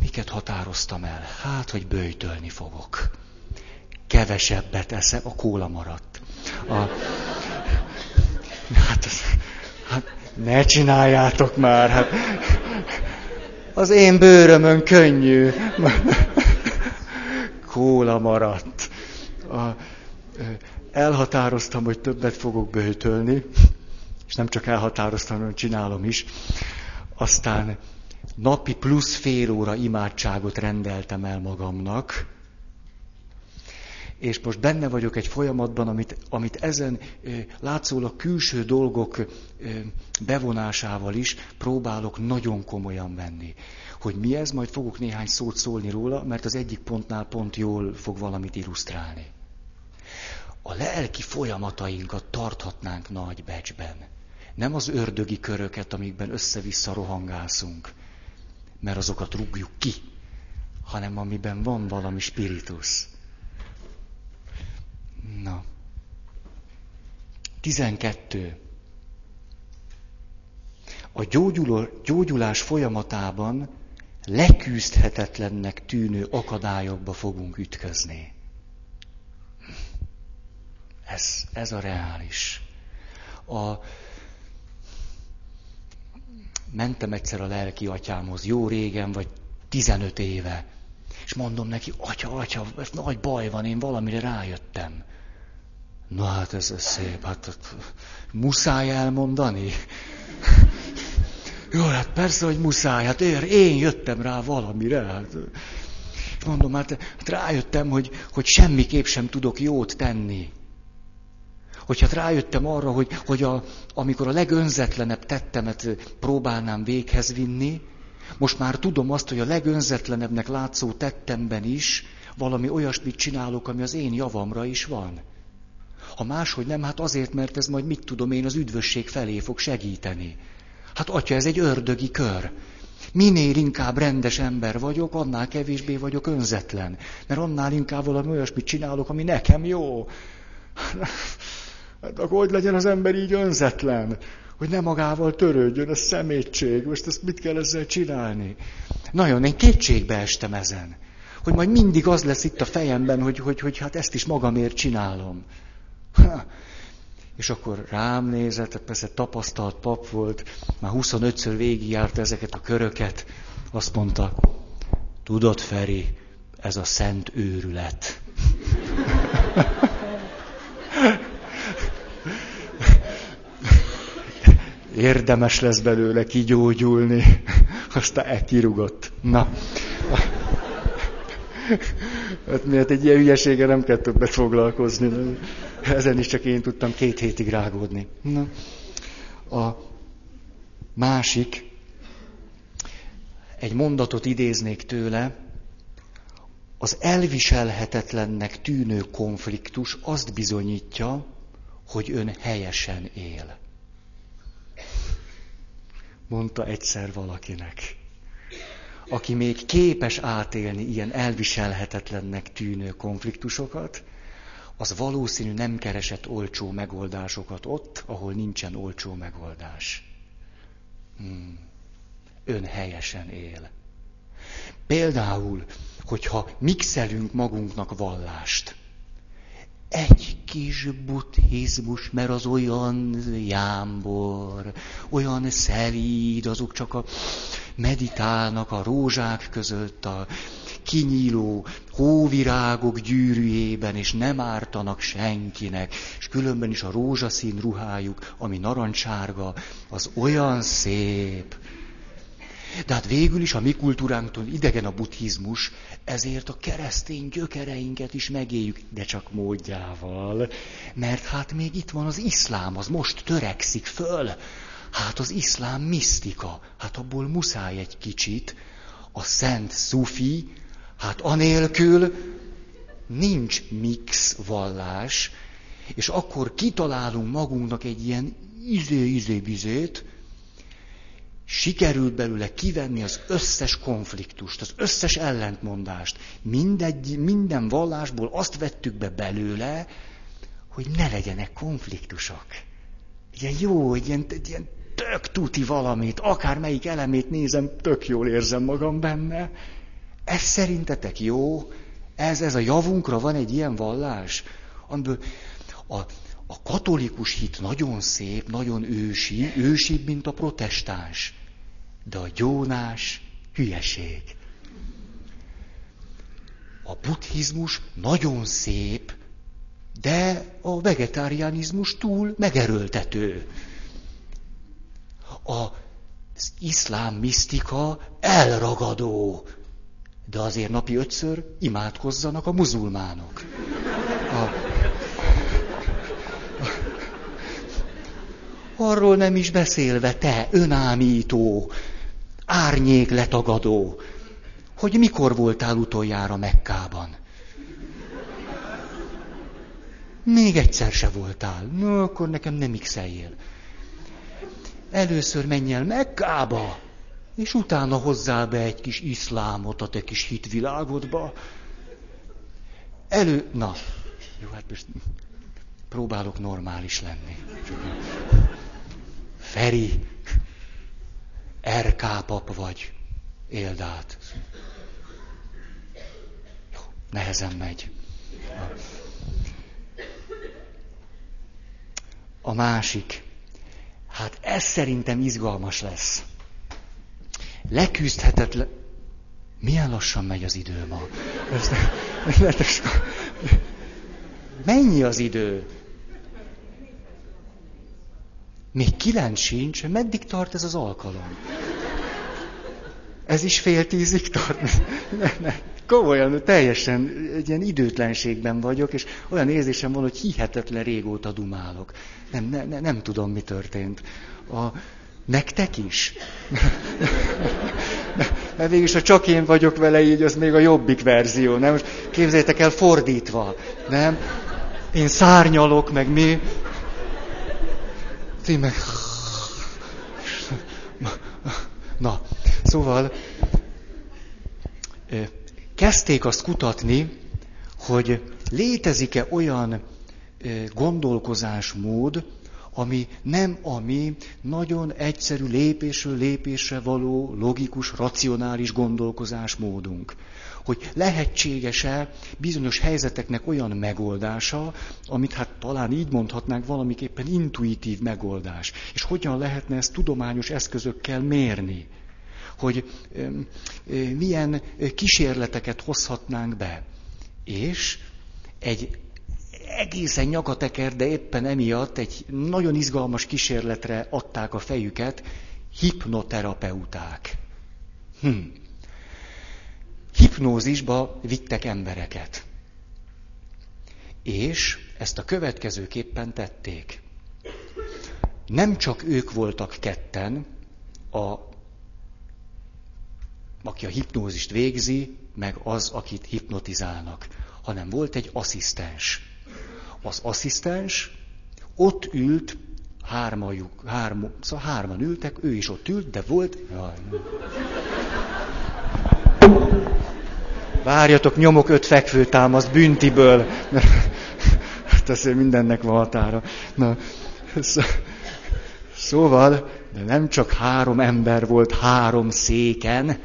Miket határoztam el? Hát, hogy bőjtölni fogok. Kevesebbet eszem, a kóla maradt. A, hát, hát ne csináljátok már, hát az én bőrömön könnyű. Kóla maradt. A, elhatároztam, hogy többet fogok bőtölni, és nem csak elhatároztam, hanem csinálom is. Aztán napi plusz fél óra imádságot rendeltem el magamnak, és most benne vagyok egy folyamatban, amit, amit ezen látszólag külső dolgok bevonásával is próbálok nagyon komolyan venni. Hogy mi ez, majd fogok néhány szót szólni róla, mert az egyik pontnál pont jól fog valamit illusztrálni. A lelki folyamatainkat tarthatnánk nagy becsben. Nem az ördögi köröket, amikben össze-vissza rohangászunk, mert azokat rúgjuk ki, hanem amiben van valami spiritus. Na. 12. A gyógyuló, gyógyulás folyamatában leküzdhetetlennek tűnő akadályokba fogunk ütközni. Ez, ez a reális. A, mentem egyszer a lelki atyámhoz, jó régen, vagy 15 éve, és mondom neki, atya, atya, nagy baj van, én valamire rájöttem. Na hát ez, ez szép, hát muszáj elmondani. *laughs* Jó, hát persze, hogy muszáj, hát ér, én jöttem rá valamire. Hát. És mondom, hát, hát rájöttem, hogy, hogy semmiképp sem tudok jót tenni. Hogy hát rájöttem arra, hogy, hogy a, amikor a legönzetlenebb tettemet próbálnám véghez vinni, most már tudom azt, hogy a legönzetlenebbnek látszó tettemben is valami olyasmit csinálok, ami az én javamra is van. Ha máshogy nem, hát azért, mert ez majd mit tudom én az üdvösség felé fog segíteni. Hát atya, ez egy ördögi kör. Minél inkább rendes ember vagyok, annál kevésbé vagyok önzetlen. Mert annál inkább valami olyasmit csinálok, ami nekem jó. Hát akkor hogy legyen az ember így önzetlen? Hogy ne magával törődjön, ez szemétség. Most ezt mit kell ezzel csinálni? Nagyon, én kétségbe estem ezen. Hogy majd mindig az lesz itt a fejemben, hogy, hogy, hogy hát ezt is magamért csinálom. Ha. És akkor rám nézett, persze tapasztalt pap volt, már 25-ször végigjárt ezeket a köröket, azt mondta, tudod Feri, ez a szent őrület. *laughs* érdemes lesz belőle kigyógyulni. *laughs* Aztán e kirugott. Na. *laughs* Hát miért egy ilyen hülyeséggel nem kell többet foglalkozni. Ezen is csak én tudtam két hétig rágódni. Na. A másik, egy mondatot idéznék tőle, az elviselhetetlennek tűnő konfliktus azt bizonyítja, hogy ön helyesen él. Mondta egyszer valakinek. Aki még képes átélni ilyen elviselhetetlennek tűnő konfliktusokat, az valószínű nem keresett olcsó megoldásokat ott, ahol nincsen olcsó megoldás. Hmm. Ön helyesen él. Például, hogyha mixelünk magunknak vallást, egy kis buddhizmus, mert az olyan jámbor, olyan szelíd, azok csak a meditálnak a rózsák között, a kinyíló hóvirágok gyűrűjében, és nem ártanak senkinek, és különben is a rózsaszín ruhájuk, ami narancsárga, az olyan szép. De hát végül is a mi kultúránktól idegen a buddhizmus, ezért a keresztény gyökereinket is megéljük, de csak módjával. Mert hát még itt van az iszlám, az most törekszik föl. Hát az iszlám misztika, hát abból muszáj egy kicsit. A szent szufi, hát anélkül nincs mix vallás, és akkor kitalálunk magunknak egy ilyen izé-izé-bizét, sikerült belőle kivenni az összes konfliktust, az összes ellentmondást. Mindegy, minden vallásból azt vettük be belőle, hogy ne legyenek konfliktusok. Ilyen jó, ilyen, ilyen tök tuti valamit, akár melyik elemét nézem, tök jól érzem magam benne. Ez szerintetek jó? Ez, ez a javunkra van egy ilyen vallás? Amiből a, a katolikus hit nagyon szép, nagyon ősi, ősibb, mint a protestáns de a gyónás hülyeség. A buddhizmus nagyon szép, de a vegetáriánizmus túl megerőltető. Az iszlám misztika elragadó, de azért napi ötször imádkozzanak a muzulmánok. A, arról nem is beszélve te, önámító, árnyék letagadó, hogy mikor voltál utoljára Mekkában. Még egyszer se voltál. No, akkor nekem nem x Először menj el Mekkába, és utána hozzá be egy kis iszlámot a te kis hitvilágodba. Elő... Na, jó, hát most próbálok normális lenni. Feri, RK pap vagy, éld át. Jó, nehezen megy. A másik. Hát ez szerintem izgalmas lesz. Leküzdhetetlen... Milyen lassan megy az idő ma? Mennyi az idő? Még kilenc sincs, meddig tart ez az alkalom? Ez is fél tízig tart? Ne, ne. Komolyan, teljesen egy ilyen időtlenségben vagyok, és olyan érzésem van, hogy hihetetlen régóta dumálok. Nem, ne, ne, nem tudom, mi történt. A, nektek is? Mert végülis, ha csak én vagyok vele így, az még a jobbik verzió. Nem? Most képzeljétek el fordítva. Nem? Én szárnyalok, meg mi ti meg... Na, szóval kezdték azt kutatni, hogy létezik-e olyan gondolkozásmód, ami nem a mi nagyon egyszerű lépésről lépésre való, logikus, racionális gondolkozásmódunk hogy lehetséges-e bizonyos helyzeteknek olyan megoldása, amit hát talán így mondhatnánk valamiképpen intuitív megoldás. És hogyan lehetne ezt tudományos eszközökkel mérni. Hogy milyen kísérleteket hozhatnánk be. És egy egészen nyakateker, de éppen emiatt egy nagyon izgalmas kísérletre adták a fejüket hipnoterapeuták. Hm. Hipnózisba vittek embereket. És ezt a következőképpen tették. Nem csak ők voltak ketten, a, aki a hipnózist végzi, meg az, akit hipnotizálnak, hanem volt egy asszisztens. Az asszisztens ott ült, hármajuk, hárma, szóval hárman ültek, ő is ott ült, de volt... Jaj, Várjatok, nyomok öt fekvőtámaszt büntiből. *laughs* Hát azért mindennek van határa. Na, szóval, de nem csak három ember volt három széken,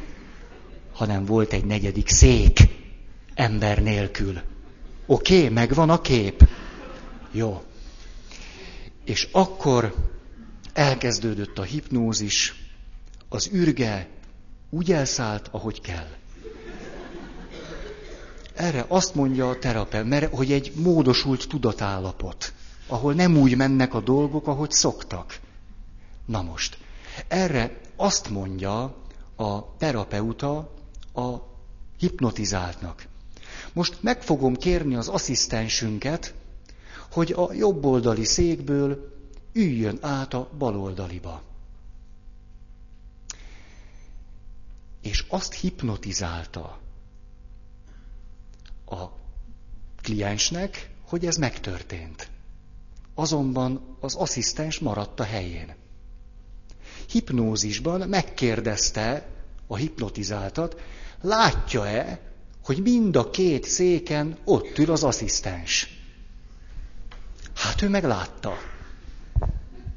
hanem volt egy negyedik szék ember nélkül. Oké, okay, megvan a kép? Jó. És akkor elkezdődött a hipnózis, az ürge úgy elszállt, ahogy kell. Erre azt mondja a terapeut, mert hogy egy módosult tudatállapot, ahol nem úgy mennek a dolgok, ahogy szoktak. Na most, erre azt mondja a terapeuta a hipnotizáltnak. Most meg fogom kérni az asszisztensünket, hogy a jobboldali székből üljön át a baloldaliba. És azt hipnotizálta a kliensnek, hogy ez megtörtént. Azonban az asszisztens maradt a helyén. Hipnózisban megkérdezte a hipnotizáltat, látja-e, hogy mind a két széken ott ül az asszisztens. Hát ő meg látta.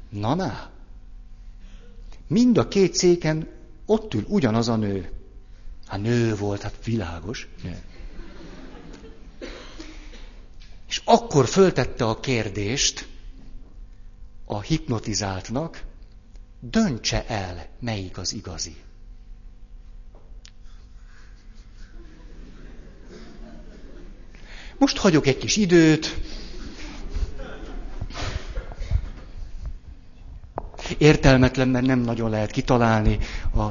Na, na. Mind a két széken ott ül ugyanaz a nő. Hát nő volt, hát világos. Nő. És akkor föltette a kérdést a hipnotizáltnak, döntse el, melyik az igazi. Most hagyok egy kis időt. Értelmetlen, mert nem nagyon lehet kitalálni. A,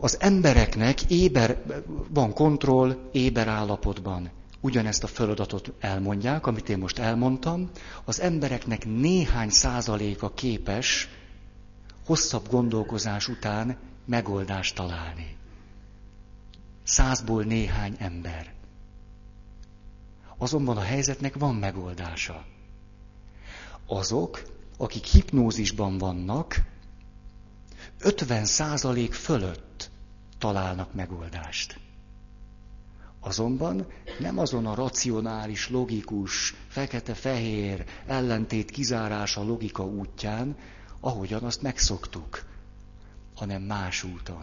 az embereknek éber, van kontroll éber állapotban. Ugyanezt a feladatot elmondják, amit én most elmondtam. Az embereknek néhány százaléka képes hosszabb gondolkozás után megoldást találni. Százból néhány ember. Azonban a helyzetnek van megoldása. Azok, akik hipnózisban vannak, 50% fölött találnak megoldást. Azonban nem azon a racionális, logikus, fekete-fehér ellentét kizárása logika útján, ahogyan azt megszoktuk, hanem más úton.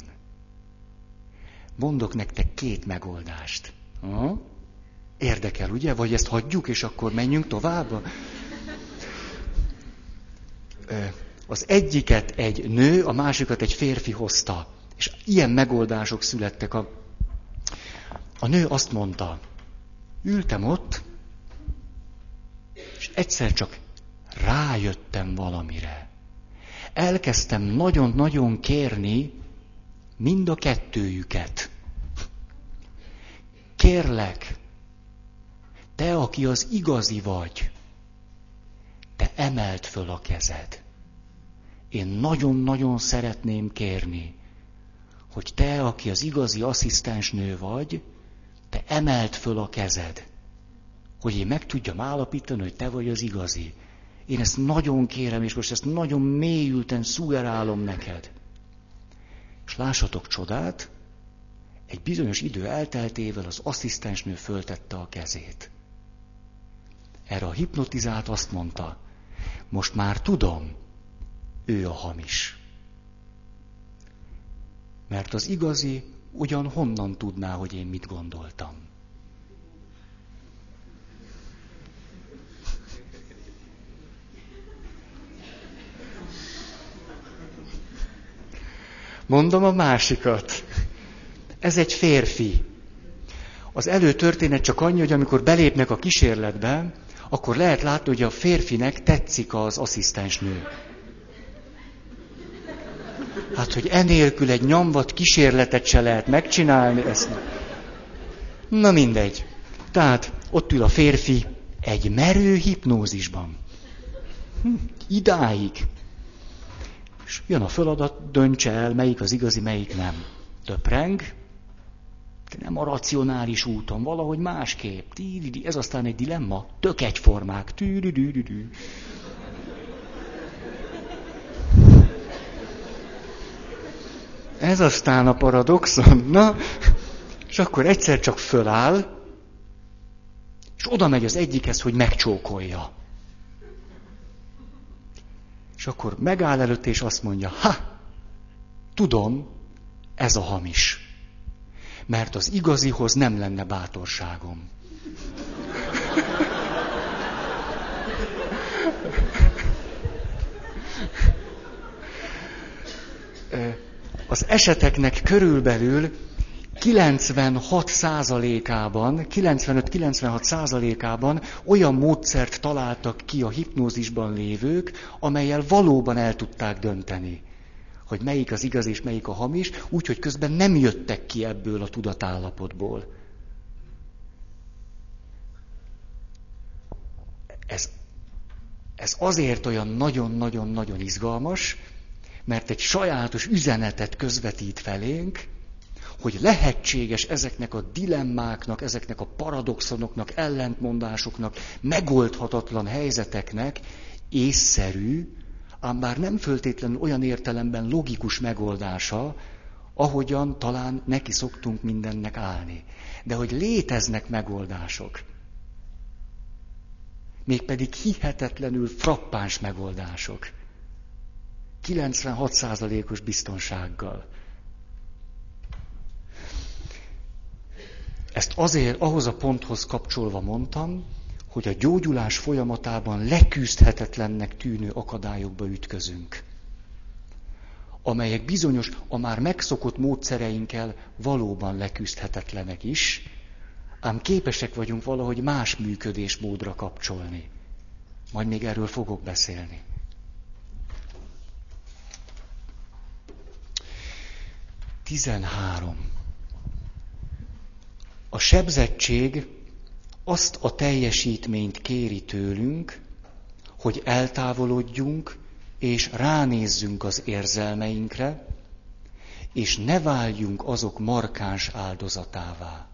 Mondok nektek két megoldást. Ha? Érdekel, ugye? Vagy ezt hagyjuk, és akkor menjünk tovább? Az egyiket egy nő, a másikat egy férfi hozta. És ilyen megoldások születtek. A, a nő azt mondta, ültem ott, és egyszer csak rájöttem valamire. Elkezdtem nagyon-nagyon kérni mind a kettőjüket. Kérlek, te, aki az igazi vagy, te emelt föl a kezed. Én nagyon-nagyon szeretném kérni, hogy te, aki az igazi asszisztensnő vagy, te emelt föl a kezed, hogy én meg tudjam állapítani, hogy te vagy az igazi. Én ezt nagyon kérem, és most ezt nagyon mélyülten szugerálom neked. És lássatok csodát, egy bizonyos idő elteltével az asszisztensnő föltette a kezét. Erre a hipnotizált azt mondta, most már tudom, ő a hamis. Mert az igazi ugyan honnan tudná, hogy én mit gondoltam. Mondom a másikat. Ez egy férfi. az előtörténet csak annyi, hogy amikor belépnek a kísérletbe, akkor lehet látni, hogy a férfinek tetszik az asszisztensnő. Hát, hogy enélkül egy nyomvat kísérletet se lehet megcsinálni, ezt Na mindegy. Tehát ott ül a férfi egy merő hipnózisban. Hm, idáig. És jön a feladat, döntse el, melyik az igazi, melyik nem. Töpreng, nem a racionális úton, valahogy másképp. Ez aztán egy dilemma. Tök egyformák. Ez aztán a paradoxon. Na, és akkor egyszer csak föláll, és oda megy az egyikhez, hogy megcsókolja. És akkor megáll előtt, és azt mondja, ha, tudom, ez a hamis. Mert az igazihoz nem lenne bátorságom. *laughs* Az eseteknek körülbelül 96 százalékában, 95-96 százalékában olyan módszert találtak ki a hipnózisban lévők, amelyel valóban el tudták dönteni, hogy melyik az igaz és melyik a hamis, úgyhogy közben nem jöttek ki ebből a tudatállapotból. Ez, ez azért olyan nagyon-nagyon-nagyon izgalmas, mert egy sajátos üzenetet közvetít felénk, hogy lehetséges ezeknek a dilemmáknak, ezeknek a paradoxonoknak, ellentmondásoknak, megoldhatatlan helyzeteknek észszerű, ám bár nem föltétlenül olyan értelemben logikus megoldása, ahogyan talán neki szoktunk mindennek állni. De hogy léteznek megoldások. Mégpedig hihetetlenül frappáns megoldások. 96%-os biztonsággal. Ezt azért ahhoz a ponthoz kapcsolva mondtam, hogy a gyógyulás folyamatában leküzdhetetlennek tűnő akadályokba ütközünk, amelyek bizonyos, a már megszokott módszereinkkel valóban leküzdhetetlenek is, ám képesek vagyunk valahogy más működésmódra kapcsolni. Majd még erről fogok beszélni. Tizenhárom. A sebzettség azt a teljesítményt kéri tőlünk, hogy eltávolodjunk és ránézzünk az érzelmeinkre, és ne váljunk azok markáns áldozatává.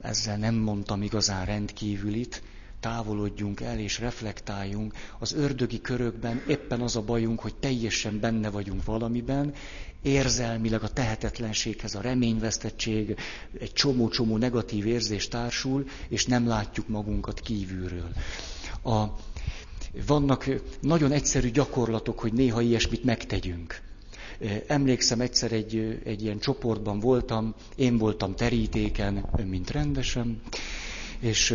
Ezzel nem mondtam igazán rendkívülit, távolodjunk el és reflektáljunk. Az ördögi körökben éppen az a bajunk, hogy teljesen benne vagyunk valamiben, érzelmileg a tehetetlenséghez a reményvesztettség, egy csomó-csomó negatív érzés társul, és nem látjuk magunkat kívülről. A, vannak nagyon egyszerű gyakorlatok, hogy néha ilyesmit megtegyünk. Emlékszem, egyszer egy, egy ilyen csoportban voltam, én voltam terítéken, mint rendesen, és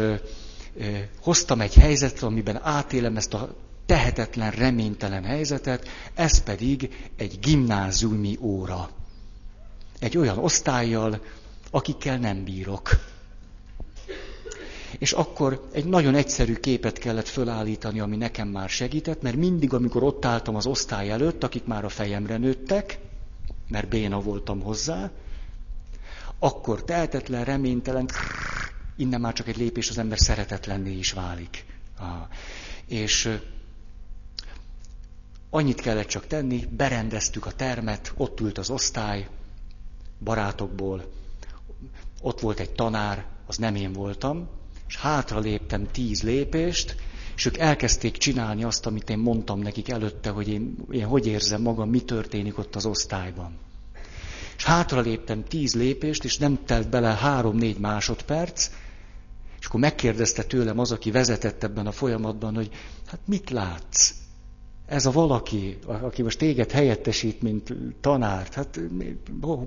hoztam egy helyzetre, amiben átélem ezt a tehetetlen, reménytelen helyzetet, ez pedig egy gimnáziumi óra. Egy olyan osztályjal, akikkel nem bírok. És akkor egy nagyon egyszerű képet kellett fölállítani, ami nekem már segített, mert mindig, amikor ott álltam az osztály előtt, akik már a fejemre nőttek, mert béna voltam hozzá, akkor tehetetlen, reménytelen, innen már csak egy lépés az ember szeretetlenné is válik. És Annyit kellett csak tenni, berendeztük a termet, ott ült az osztály, barátokból, ott volt egy tanár, az nem én voltam, és hátra léptem tíz lépést, és ők elkezdték csinálni azt, amit én mondtam nekik előtte, hogy én, én hogy érzem magam, mi történik ott az osztályban. És hátra léptem tíz lépést, és nem telt bele három-négy másodperc, és akkor megkérdezte tőlem az, aki vezetett ebben a folyamatban, hogy hát mit látsz? Ez a valaki, aki most téged helyettesít, mint tanárt, hát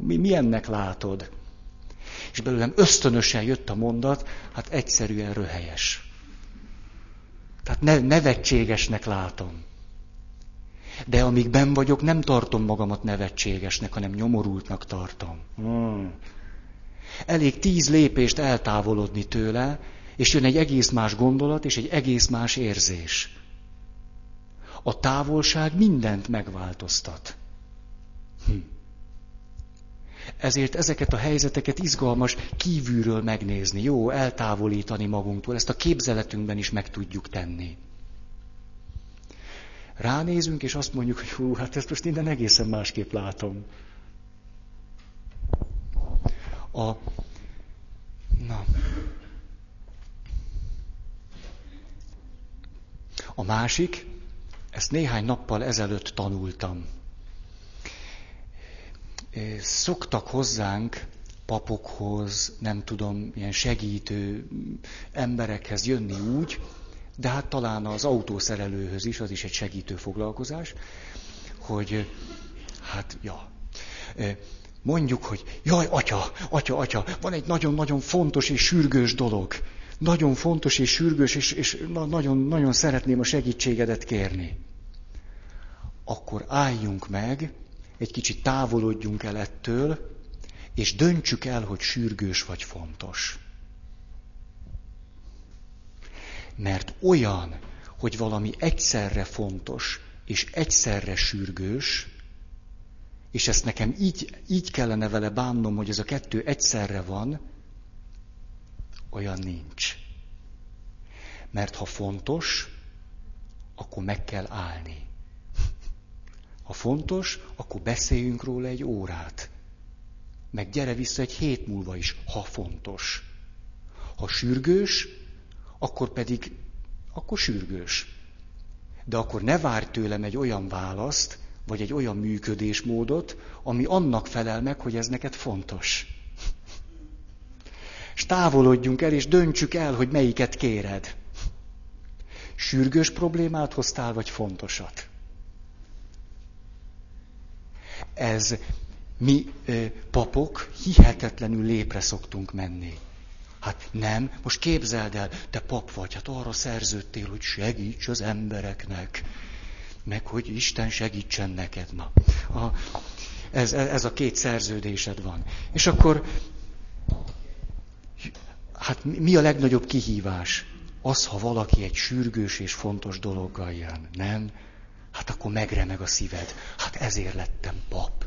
mi, mi ennek látod? És belőlem ösztönösen jött a mondat, hát egyszerűen röhelyes. Tehát ne, nevetségesnek látom. De amíg ben vagyok, nem tartom magamat nevetségesnek, hanem nyomorultnak tartom. Hmm. Elég tíz lépést eltávolodni tőle, és jön egy egész más gondolat, és egy egész más érzés. A távolság mindent megváltoztat. Hm. Ezért ezeket a helyzeteket izgalmas kívülről megnézni, jó, eltávolítani magunktól, ezt a képzeletünkben is meg tudjuk tenni. Ránézünk, és azt mondjuk, hogy hú, hát ezt most minden egészen másképp látom. A, na, a másik, ezt néhány nappal ezelőtt tanultam. Szoktak hozzánk papokhoz, nem tudom, ilyen segítő emberekhez jönni úgy, de hát talán az autószerelőhöz is, az is egy segítő foglalkozás, hogy hát, ja, mondjuk, hogy jaj, atya, atya, atya, van egy nagyon-nagyon fontos és sürgős dolog. Nagyon fontos és sürgős, és, és nagyon, nagyon szeretném a segítségedet kérni. Akkor álljunk meg, egy kicsit távolodjunk el ettől, és döntsük el, hogy sürgős vagy fontos. Mert olyan, hogy valami egyszerre fontos és egyszerre sürgős, és ezt nekem így, így kellene vele bánnom, hogy ez a kettő egyszerre van, olyan nincs. Mert ha fontos, akkor meg kell állni. Ha fontos, akkor beszéljünk róla egy órát. Meg gyere vissza egy hét múlva is, ha fontos. Ha sürgős, akkor pedig, akkor sürgős. De akkor ne várj tőlem egy olyan választ, vagy egy olyan működésmódot, ami annak felel meg, hogy ez neked fontos. És távolodjunk el, és döntsük el, hogy melyiket kéred. Sürgős problémát hoztál, vagy fontosat? Ez mi papok hihetetlenül lépre szoktunk menni. Hát nem, most képzeld el, te pap vagy, hát arra szerződtél, hogy segíts az embereknek, meg hogy Isten segítsen neked. Na, a, ez, ez a két szerződésed van. És akkor, hát mi a legnagyobb kihívás? Az, ha valaki egy sürgős és fontos dologgal jön, nem? Hát akkor megremeg a szíved. Hát ezért lettem pap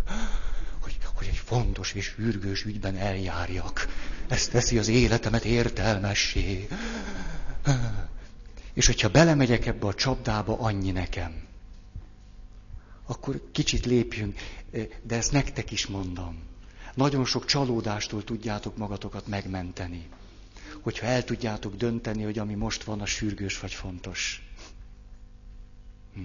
hogy, hogy egy fontos és sürgős ügyben eljárjak. Ez teszi az életemet értelmessé. És hogyha belemegyek ebbe a csapdába, annyi nekem. Akkor kicsit lépjünk, de ezt nektek is mondom. Nagyon sok csalódástól tudjátok magatokat megmenteni. Hogyha el tudjátok dönteni, hogy ami most van, a sürgős vagy fontos. Hm.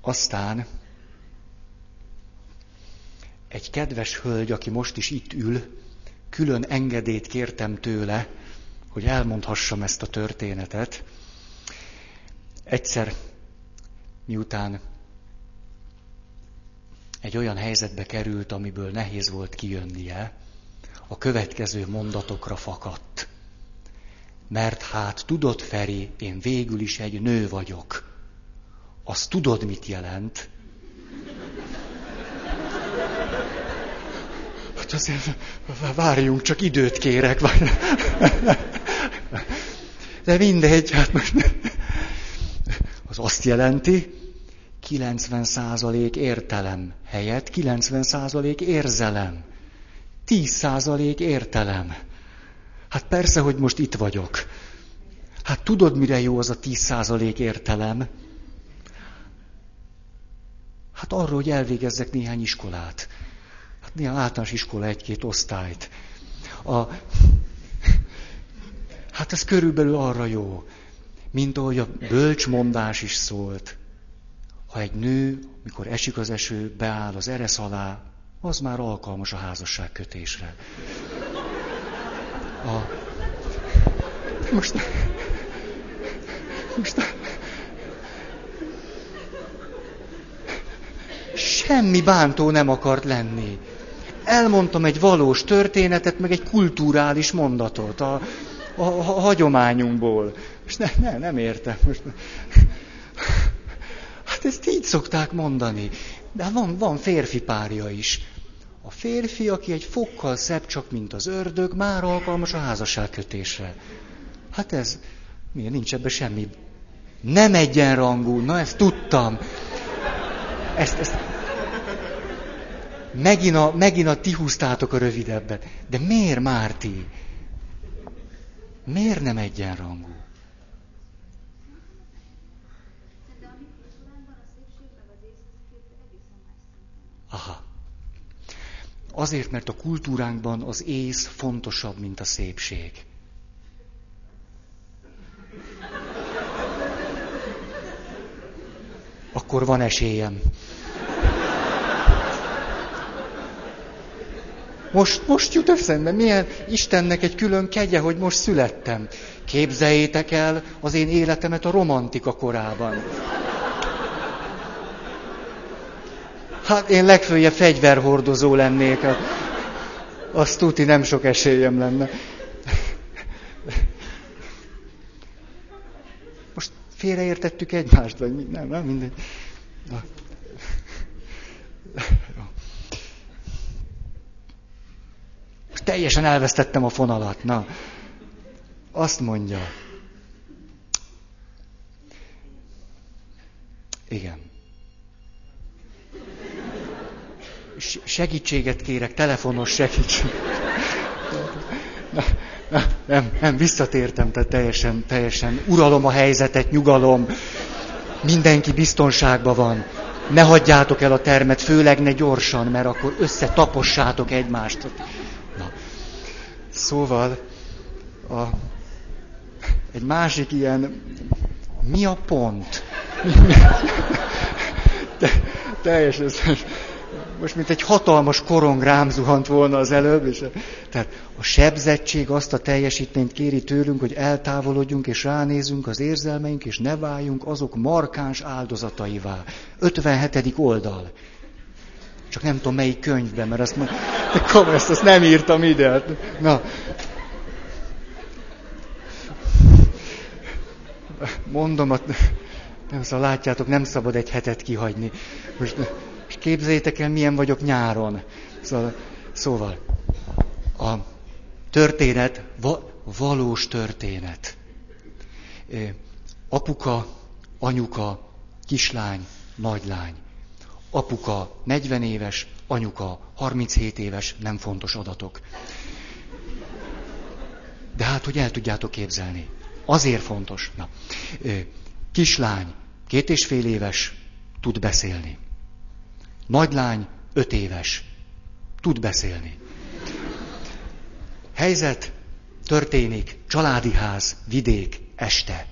Aztán egy kedves hölgy, aki most is itt ül, külön engedélyt kértem tőle, hogy elmondhassam ezt a történetet. Egyszer, miután egy olyan helyzetbe került, amiből nehéz volt kijönnie, a következő mondatokra fakadt. Mert hát tudod, Feri, én végül is egy nő vagyok azt tudod, mit jelent? Hát azért várjunk, csak időt kérek. De mindegy, hát most az azt jelenti, 90% értelem helyett 90% érzelem. 10% értelem. Hát persze, hogy most itt vagyok. Hát tudod, mire jó az a 10% értelem? Hát arról, hogy elvégezzek néhány iskolát. Hát néhány általános iskola egy-két osztályt. A... Hát ez körülbelül arra jó, mint ahogy a bölcsmondás is szólt. Ha egy nő, mikor esik az eső, beáll az eresz alá, az már alkalmas a házasság kötésre. A... Most... Most... semmi bántó nem akart lenni. Elmondtam egy valós történetet, meg egy kulturális mondatot a, a, a hagyományunkból. És ne, ne, nem értem. Most... Hát ezt így szokták mondani. De van, van férfi párja is. A férfi, aki egy fokkal szebb csak, mint az ördög, már alkalmas a házasságkötésre. Hát ez, miért nincs ebben semmi? Nem egyenrangú, na ezt tudtam. Ezt, ezt... Megint a, megint a ti húztátok a rövidebbet. De miért, Márti? Miért nem egyenrangú? Aha. Azért, mert a kultúránkban az ész fontosabb, mint a szépség. Akkor van esélyem. Most, most jut eszembe, milyen Istennek egy külön kegye, hogy most születtem. Képzeljétek el az én életemet a romantika korában. Hát én legfőjebb fegyverhordozó lennék. Azt tuti nem sok esélyem lenne. Most félreértettük egymást, vagy nem, nem mindegy. Na. Most teljesen elvesztettem a fonalat. Na, azt mondja. Igen. Segítséget kérek, telefonos segítség. Na, na, nem, nem, visszatértem, tehát teljesen, teljesen uralom a helyzetet, nyugalom, mindenki biztonságban van. Ne hagyjátok el a termet, főleg ne gyorsan, mert akkor összetapossátok egymást. Na. Szóval a, egy másik ilyen, mi a pont? Te, *laughs* teljesen, most mint egy hatalmas korong rám zuhant volna az előbb, és tehát a sebzettség azt a teljesítményt kéri tőlünk, hogy eltávolodjunk és ránézünk az érzelmeink, és ne váljunk azok markáns áldozataivá. 57. oldal. Csak nem tudom melyik könyvben, mert azt, de kom, ezt, nem írtam ide. Na. Mondom, nem, szóval látjátok, nem szabad egy hetet kihagyni. Most, és képzeljétek el, milyen vagyok nyáron. Szóval, szóval a történet, va, valós történet. Apuka, anyuka, kislány, nagylány. Apuka 40 éves, anyuka 37 éves, nem fontos adatok. De hát, hogy el tudjátok képzelni. Azért fontos. Na. Kislány, két és fél éves, tud beszélni. Nagylány, öt éves. Tud beszélni. Helyzet történik, családi ház, vidék, este.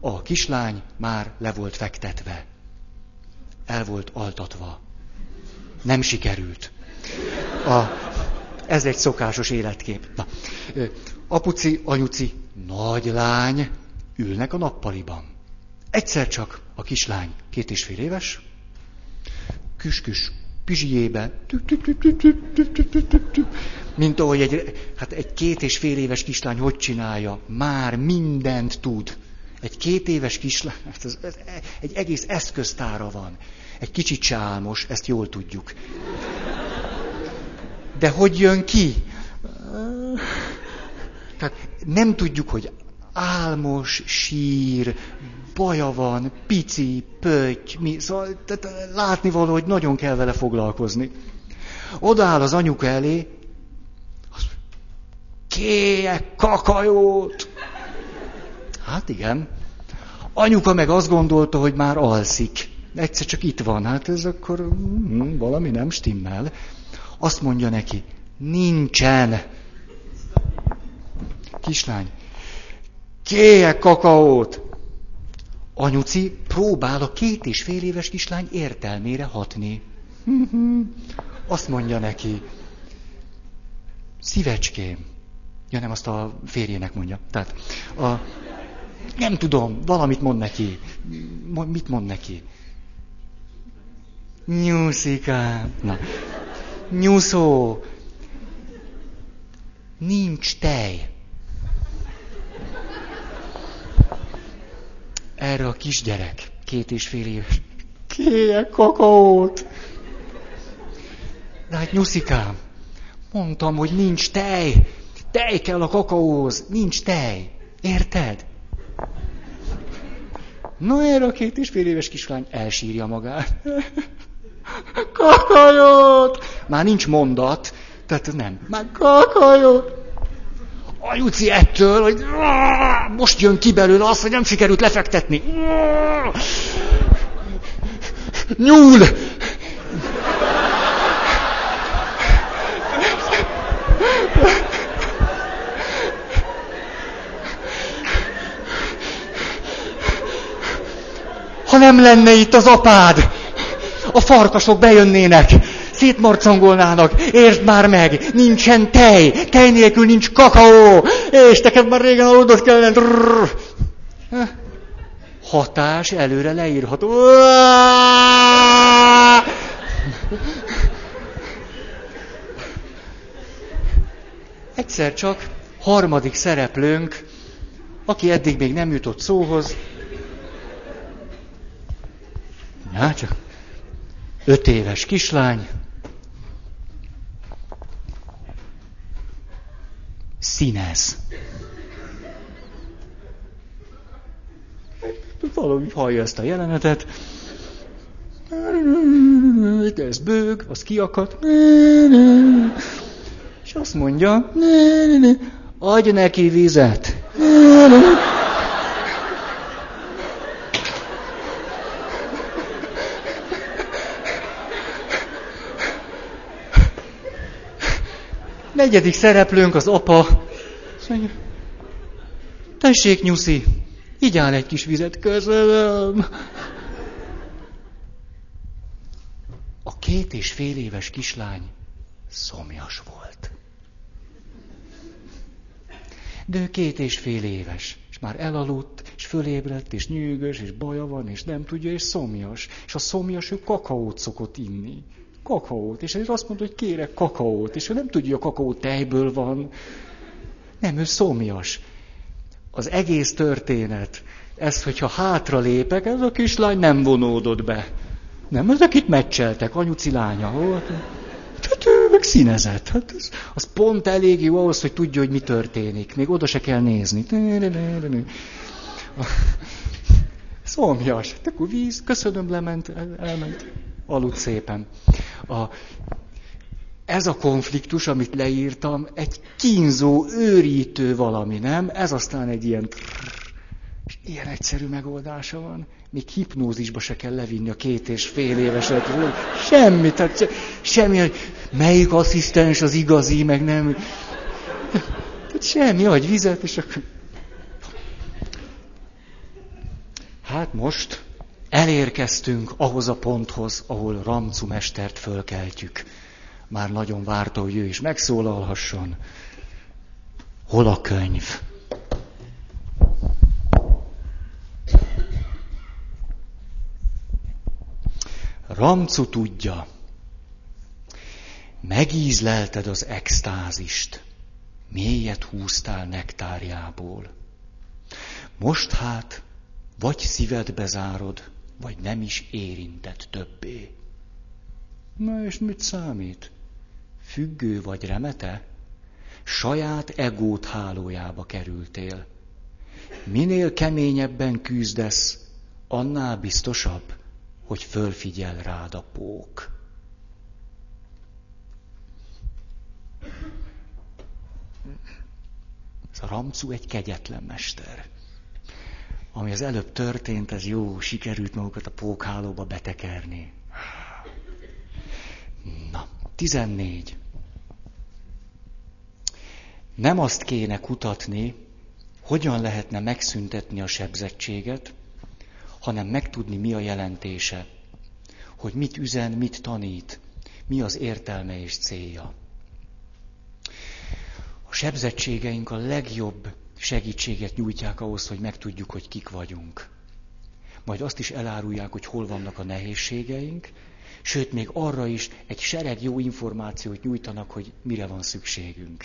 A kislány már le volt fektetve. El volt altatva. Nem sikerült. A, ez egy szokásos életkép. Na, apuci, anyuci, nagylány ülnek a nappaliban. Egyszer csak a kislány, két és fél éves, küsküs pizsijébe, mint ahogy egy, hát egy két és fél éves kislány hogy csinálja, már mindent tud. Egy két éves kislány, hát ez, ez, egy egész eszköztára van. Egy kicsit csámos, ezt jól tudjuk. De hogy jön ki? Tehát nem tudjuk, hogy álmos, sír, baja van, pici, pötty, mi, szóval tehát látni való, hogy nagyon kell vele foglalkozni. Odaáll az anyuka elé, kéje kakajót. Hát igen. Anyuka meg azt gondolta, hogy már alszik. Egyszer csak itt van, hát ez akkor hm, valami nem stimmel. Azt mondja neki, nincsen. Kislány, kéje kakaót. Anyuci próbál a két és fél éves kislány értelmére hatni. *laughs* Azt mondja neki, szívecském. Ja nem, azt a férjének mondja. Tehát, a, nem tudom, valamit mond neki. Mit mond neki? Nyuszikám. Na. Nyuszó. Nincs tej. Erre a kisgyerek, két és fél éves, Kéjek kakaót. De hát nyuszikám, mondtam, hogy nincs tej. Tej kell a kakaóhoz, nincs tej. Érted? Na erre a két és fél éves kislány elsírja magát. Kakajót! Már nincs mondat, tehát nem. Már kakajót! A Juci ettől, hogy most jön ki belőle az, hogy nem sikerült lefektetni. Nyúl! Ha nem lenne itt az apád, a farkasok bejönnének, szétmarcangolnának, értsd már meg, nincsen tej, tej nélkül nincs kakaó, és neked már régen aludott kellene. Hatás előre leírható. Egyszer csak harmadik szereplőnk, aki eddig még nem jutott szóhoz, Ja, csak öt éves kislány, színez. Valami hallja ezt a jelenetet. Ez bőg, az kiakadt. És azt mondja, adj neki vizet. Negyedik szereplőnk az apa. Azt mondja, tessék nyuszi, így áll egy kis vizet, köszönöm. A két és fél éves kislány szomjas volt. De ő két és fél éves, és már elaludt, és fölébredt, és nyűgös, és baja van, és nem tudja, és szomjas. És a szomjas ő kakaót szokott inni kakaót, és ezért azt mondta, hogy kérek kakaót, és ő nem tudja, hogy a kakaó tejből van. Nem, ő szomjas. Az egész történet, ez, hogyha hátra lépek, ez a kislány nem vonódott be. Nem, ezek itt meccseltek, anyuci lánya volt. Tehát ő meg színezett. Hát az, az pont elég jó ahhoz, hogy tudja, hogy mi történik. Még oda se kell nézni. Szomjas. Akkor víz, köszönöm, lement, elment aludt szépen. A, ez a konfliktus, amit leírtam, egy kínzó, őrítő valami, nem? Ez aztán egy ilyen... És ilyen egyszerű megoldása van. Még hipnózisba se kell levinni a két és fél éveset. Semmi, tehát semmi, hogy melyik asszisztens az igazi, meg nem. Tehát semmi, hogy vizet, és akkor... Hát most Elérkeztünk ahhoz a ponthoz, ahol Ramcu mestert fölkeltjük. Már nagyon várta, hogy ő is megszólalhasson. Hol a könyv? Ramcu tudja, megízlelted az extázist, mélyet húztál nektárjából. Most hát vagy szívedbe zárod, vagy nem is érintett többé. Na és mit számít? Függő vagy remete? Saját egót hálójába kerültél. Minél keményebben küzdesz, annál biztosabb, hogy fölfigyel rád a pók. Ez a Ramcu egy kegyetlen mester ami az előbb történt, ez jó, sikerült magukat a pókhálóba betekerni. Na, 14. Nem azt kéne kutatni, hogyan lehetne megszüntetni a sebzettséget, hanem megtudni, mi a jelentése, hogy mit üzen, mit tanít, mi az értelme és célja. A sebzettségeink a legjobb segítséget nyújtják ahhoz, hogy megtudjuk, hogy kik vagyunk. Majd azt is elárulják, hogy hol vannak a nehézségeink, sőt, még arra is egy sereg jó információt nyújtanak, hogy mire van szükségünk.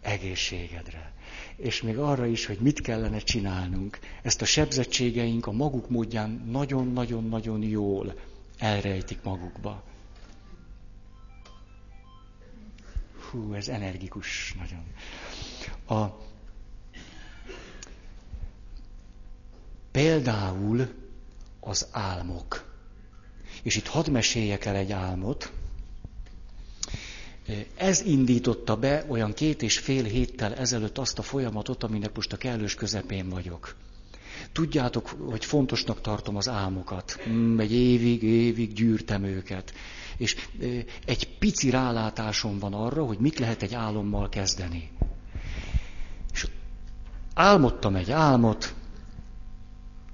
egészségedre. És még arra is, hogy mit kellene csinálnunk. Ezt a sebzettségeink a maguk módján nagyon-nagyon-nagyon jól elrejtik magukba. Hú, ez energikus nagyon. A, például az álmok. És itt hadd meséljek el egy álmot. Ez indította be olyan két és fél héttel ezelőtt azt a folyamatot, aminek most a kellős közepén vagyok. Tudjátok, hogy fontosnak tartom az álmokat. Hmm, egy évig, évig gyűrtem őket. És egy pici rálátásom van arra, hogy mit lehet egy álommal kezdeni. És álmodtam egy álmot,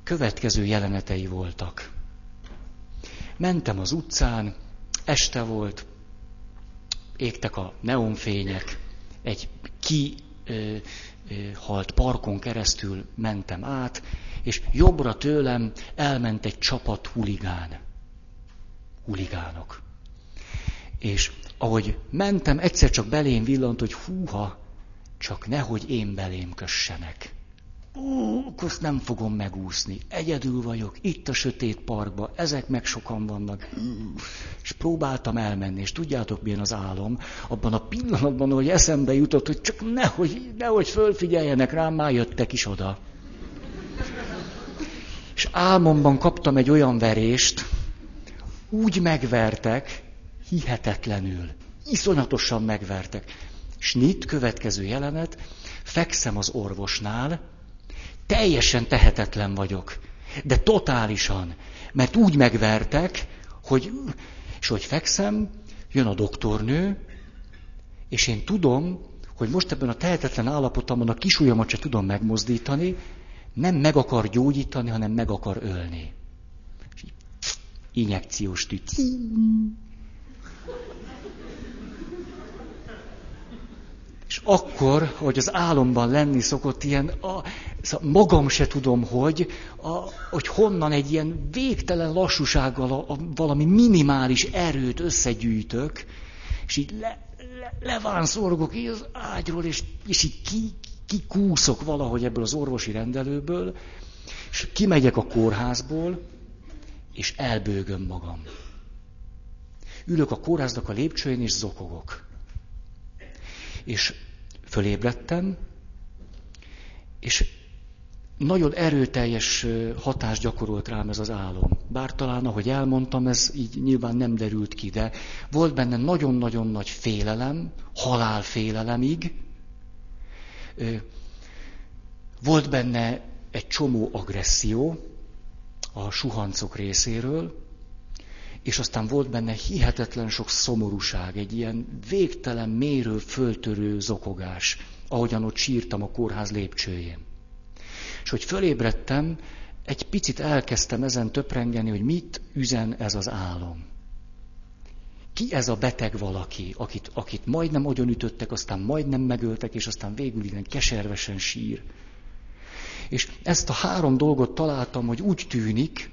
következő jelenetei voltak. Mentem az utcán, este volt, égtek a neonfények, egy ki halt parkon keresztül mentem át, és jobbra tőlem elment egy csapat huligán. Huligánok. És ahogy mentem, egyszer csak belém villant, hogy húha, csak nehogy én belém kössenek. Ó, azt nem fogom megúszni. Egyedül vagyok, itt a sötét parkba, ezek meg sokan vannak. És próbáltam elmenni, és tudjátok, milyen az álom? Abban a pillanatban, hogy eszembe jutott, hogy csak nehogy, nehogy fölfigyeljenek rám, már jöttek is oda. És álmomban kaptam egy olyan verést, úgy megvertek, hihetetlenül, iszonyatosan megvertek. Snit, következő jelenet, fekszem az orvosnál, teljesen tehetetlen vagyok, de totálisan, mert úgy megvertek, hogy, és hogy fekszem, jön a doktornő, és én tudom, hogy most ebben a tehetetlen állapotomban a kisujjamat se tudom megmozdítani, nem meg akar gyógyítani, hanem meg akar ölni. Injekciós tüt. És akkor, hogy az álomban lenni szokott ilyen, a, szóval magam se tudom, hogy, a, hogy honnan egy ilyen végtelen lassúsággal a, a, valami minimális erőt összegyűjtök, és így le, le, levánszorgok így az ágyról, és, és így ki, kikúszok valahogy ebből az orvosi rendelőből, és kimegyek a kórházból, és elbőgöm magam. Ülök a kórháznak a lépcsőjén, és zokogok. És fölébredtem, és nagyon erőteljes hatást gyakorolt rám ez az álom. Bár talán, ahogy elmondtam, ez így nyilván nem derült ki, de volt benne nagyon-nagyon nagy félelem, halálfélelemig. Volt benne egy csomó agresszió a suhancok részéről, és aztán volt benne hihetetlen sok szomorúság, egy ilyen végtelen, mérő, föltörő zokogás, ahogyan ott sírtam a kórház lépcsőjén. És hogy fölébredtem, egy picit elkezdtem ezen töprengeni, hogy mit üzen ez az álom. Ki ez a beteg valaki, akit, akit majdnem agyon ütöttek, aztán majdnem megöltek, és aztán végül ilyen keservesen sír. És ezt a három dolgot találtam, hogy úgy tűnik,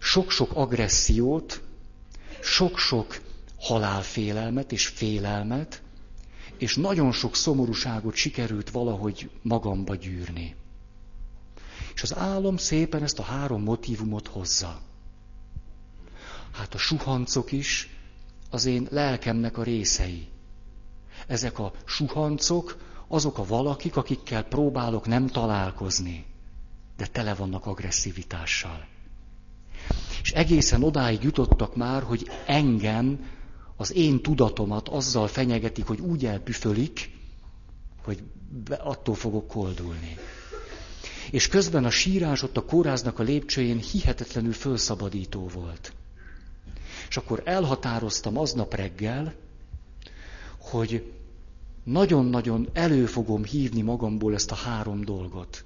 sok-sok agressziót, sok-sok halálfélelmet és félelmet, és nagyon sok szomorúságot sikerült valahogy magamba gyűrni. És az álom szépen ezt a három motivumot hozza. Hát a suhancok is az én lelkemnek a részei. Ezek a suhancok azok a valakik, akikkel próbálok nem találkozni, de tele vannak agresszivitással. És egészen odáig jutottak már, hogy engem, az én tudatomat azzal fenyegetik, hogy úgy elpüfölik, hogy attól fogok koldulni. És közben a sírás ott a kórháznak a lépcsőjén hihetetlenül fölszabadító volt. És akkor elhatároztam aznap reggel, hogy nagyon-nagyon elő fogom hívni magamból ezt a három dolgot.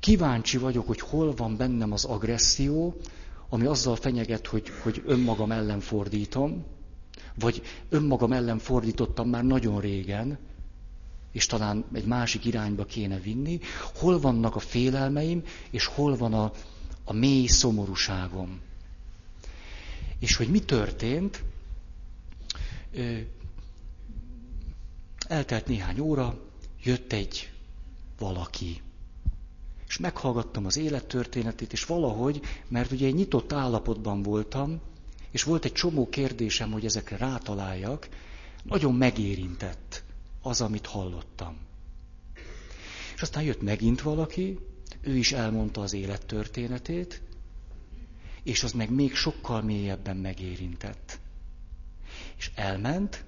Kíváncsi vagyok, hogy hol van bennem az agresszió, ami azzal fenyeget, hogy, hogy önmagam ellen fordítom, vagy önmagam ellen fordítottam már nagyon régen, és talán egy másik irányba kéne vinni, hol vannak a félelmeim, és hol van a, a mély szomorúságom. És hogy mi történt, Eltelt néhány óra, jött egy valaki. És meghallgattam az élettörténetét, és valahogy, mert ugye egy nyitott állapotban voltam, és volt egy csomó kérdésem, hogy ezekre rátaláljak, nagyon megérintett az, amit hallottam. És aztán jött megint valaki, ő is elmondta az élettörténetét, és az meg még sokkal mélyebben megérintett. És elment,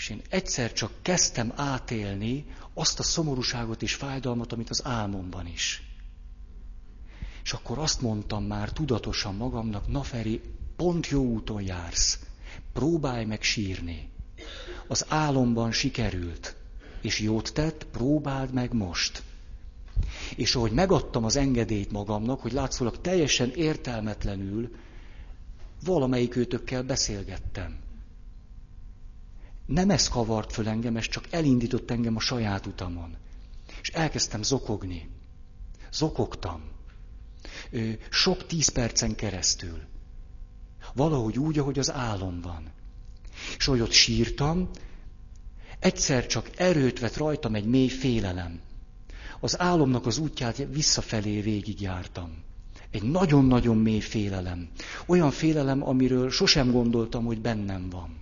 és én egyszer csak kezdtem átélni azt a szomorúságot és fájdalmat, amit az álmomban is. És akkor azt mondtam már tudatosan magamnak, na Feri, pont jó úton jársz. Próbálj meg sírni. Az álomban sikerült. És jót tett, próbáld meg most. És ahogy megadtam az engedélyt magamnak, hogy látszólag teljesen értelmetlenül valamelyik őtökkel beszélgettem. Nem ez kavart föl engem, ez csak elindított engem a saját utamon. És elkezdtem zokogni. Zokogtam. Sok tíz percen keresztül. Valahogy úgy, ahogy az álomban. És ahogy ott sírtam, egyszer csak erőt vett rajtam egy mély félelem. Az álomnak az útját visszafelé végigjártam. Egy nagyon-nagyon mély félelem. Olyan félelem, amiről sosem gondoltam, hogy bennem van.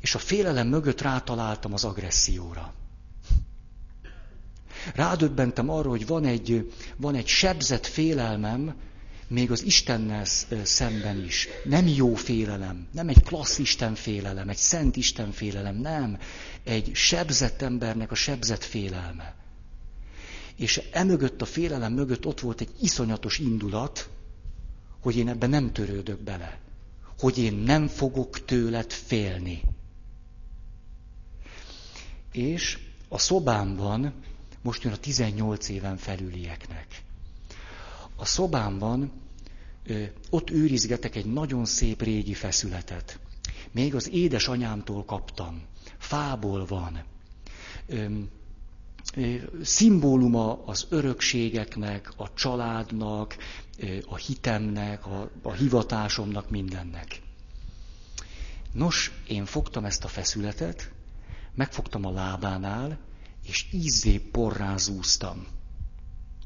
És a félelem mögött rátaláltam az agresszióra. Rádöbbentem arra, hogy van egy, van egy sebzett félelmem, még az Istennel szemben is. Nem jó félelem, nem egy klassz Isten félelem, egy szent Isten félelem, nem. Egy sebzett embernek a sebzett félelme. És emögött a félelem mögött ott volt egy iszonyatos indulat, hogy én ebben nem törődök bele. Hogy én nem fogok tőled félni. És a szobámban, most jön a 18 éven felülieknek. A szobámban ott őrizgetek egy nagyon szép régi feszületet. Még az édesanyámtól kaptam. Fából van. Ö, ö, szimbóluma az örökségeknek, a családnak, a hitemnek, a, a hivatásomnak, mindennek. Nos, én fogtam ezt a feszületet, megfogtam a lábánál, és ízzé porrázúztam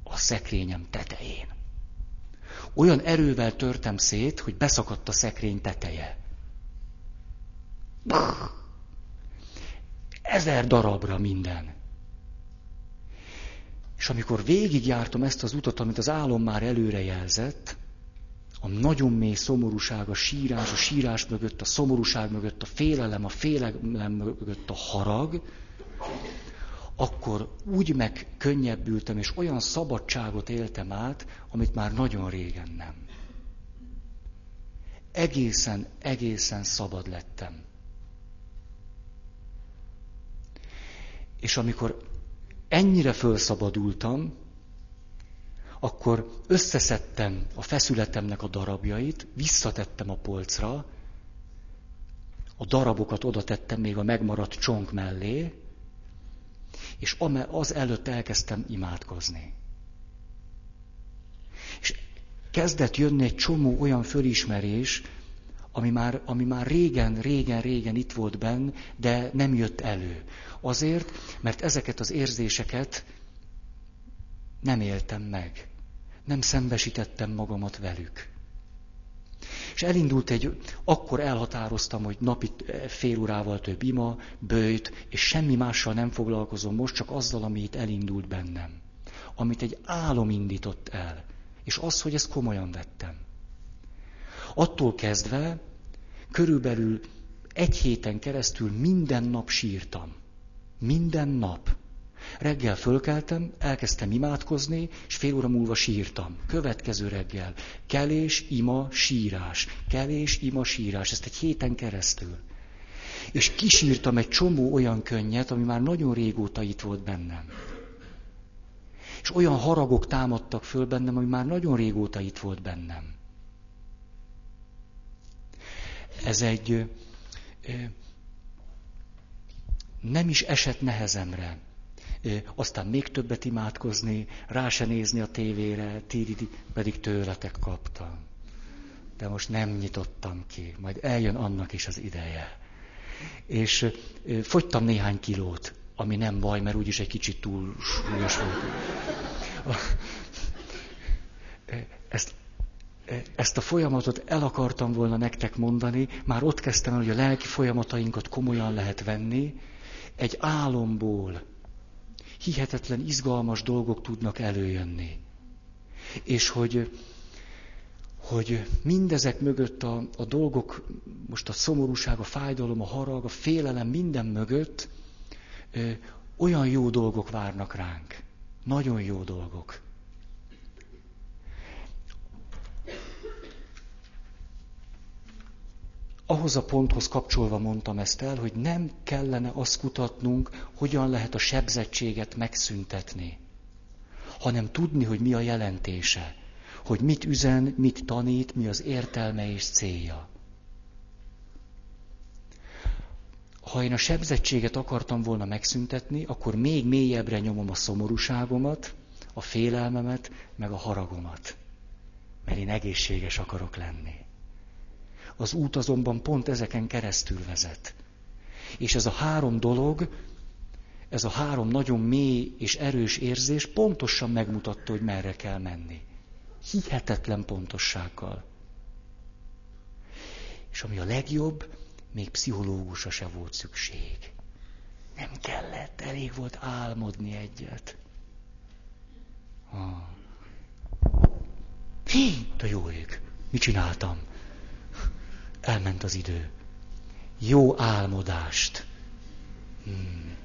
a szekrényem tetején. Olyan erővel törtem szét, hogy beszakadt a szekrény teteje. Ezer darabra minden. És amikor végigjártam ezt az utat, amit az álom már előre jelzett, a nagyon mély szomorúság, a sírás, a sírás mögött, a szomorúság mögött, a félelem, a félelem mögött a harag, akkor úgy megkönnyebbültem, és olyan szabadságot éltem át, amit már nagyon régen nem. Egészen, egészen szabad lettem. És amikor ennyire felszabadultam, akkor összeszedtem a feszületemnek a darabjait, visszatettem a polcra, a darabokat oda tettem még a megmaradt csonk mellé, és az előtt elkezdtem imádkozni. És kezdett jönni egy csomó olyan fölismerés, ami már, ami már régen, régen, régen itt volt benn, de nem jött elő. Azért, mert ezeket az érzéseket nem éltem meg. Nem szembesítettem magamat velük. És elindult egy, akkor elhatároztam, hogy napi eh, fél órával több ima, bőjt, és semmi mással nem foglalkozom most, csak azzal, ami itt elindult bennem. Amit egy álom indított el. És az, hogy ezt komolyan vettem. Attól kezdve körülbelül egy héten keresztül minden nap sírtam. Minden nap. Reggel fölkeltem, elkezdtem imádkozni, és fél óra múlva sírtam. Következő reggel. Kelés, ima, sírás. Kelés, ima, sírás. Ezt egy héten keresztül. És kisírtam egy csomó olyan könnyet, ami már nagyon régóta itt volt bennem. És olyan haragok támadtak föl bennem, ami már nagyon régóta itt volt bennem. Ez egy nem is esett nehezemre aztán még többet imádkozni, rá se nézni a tévére, tíridi, pedig tőletek kaptam. De most nem nyitottam ki, majd eljön annak is az ideje. És fogytam néhány kilót, ami nem baj, mert úgyis egy kicsit túl súlyos volt. Ezt, ezt a folyamatot el akartam volna nektek mondani, már ott kezdtem el, hogy a lelki folyamatainkat komolyan lehet venni, egy álomból hihetetlen izgalmas dolgok tudnak előjönni. És hogy, hogy mindezek mögött a, a dolgok, most a szomorúság, a fájdalom, a harag, a félelem, minden mögött ö, olyan jó dolgok várnak ránk. Nagyon jó dolgok. Ahhoz a ponthoz kapcsolva mondtam ezt el, hogy nem kellene azt kutatnunk, hogyan lehet a sebzettséget megszüntetni, hanem tudni, hogy mi a jelentése, hogy mit üzen, mit tanít, mi az értelme és célja. Ha én a sebzettséget akartam volna megszüntetni, akkor még mélyebbre nyomom a szomorúságomat, a félelmemet, meg a haragomat. Mert én egészséges akarok lenni. Az út azonban pont ezeken keresztül vezet. És ez a három dolog, ez a három nagyon mély és erős érzés pontosan megmutatta, hogy merre kell menni. Hihetetlen pontossággal. És ami a legjobb, még pszichológusra se volt szükség. Nem kellett, elég volt álmodni egyet. Ah. Hí, de jó ég, mit csináltam? Elment az idő. Jó álmodást. Hmm.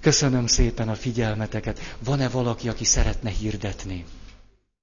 Köszönöm szépen a figyelmeteket. Van-e valaki, aki szeretne hirdetni?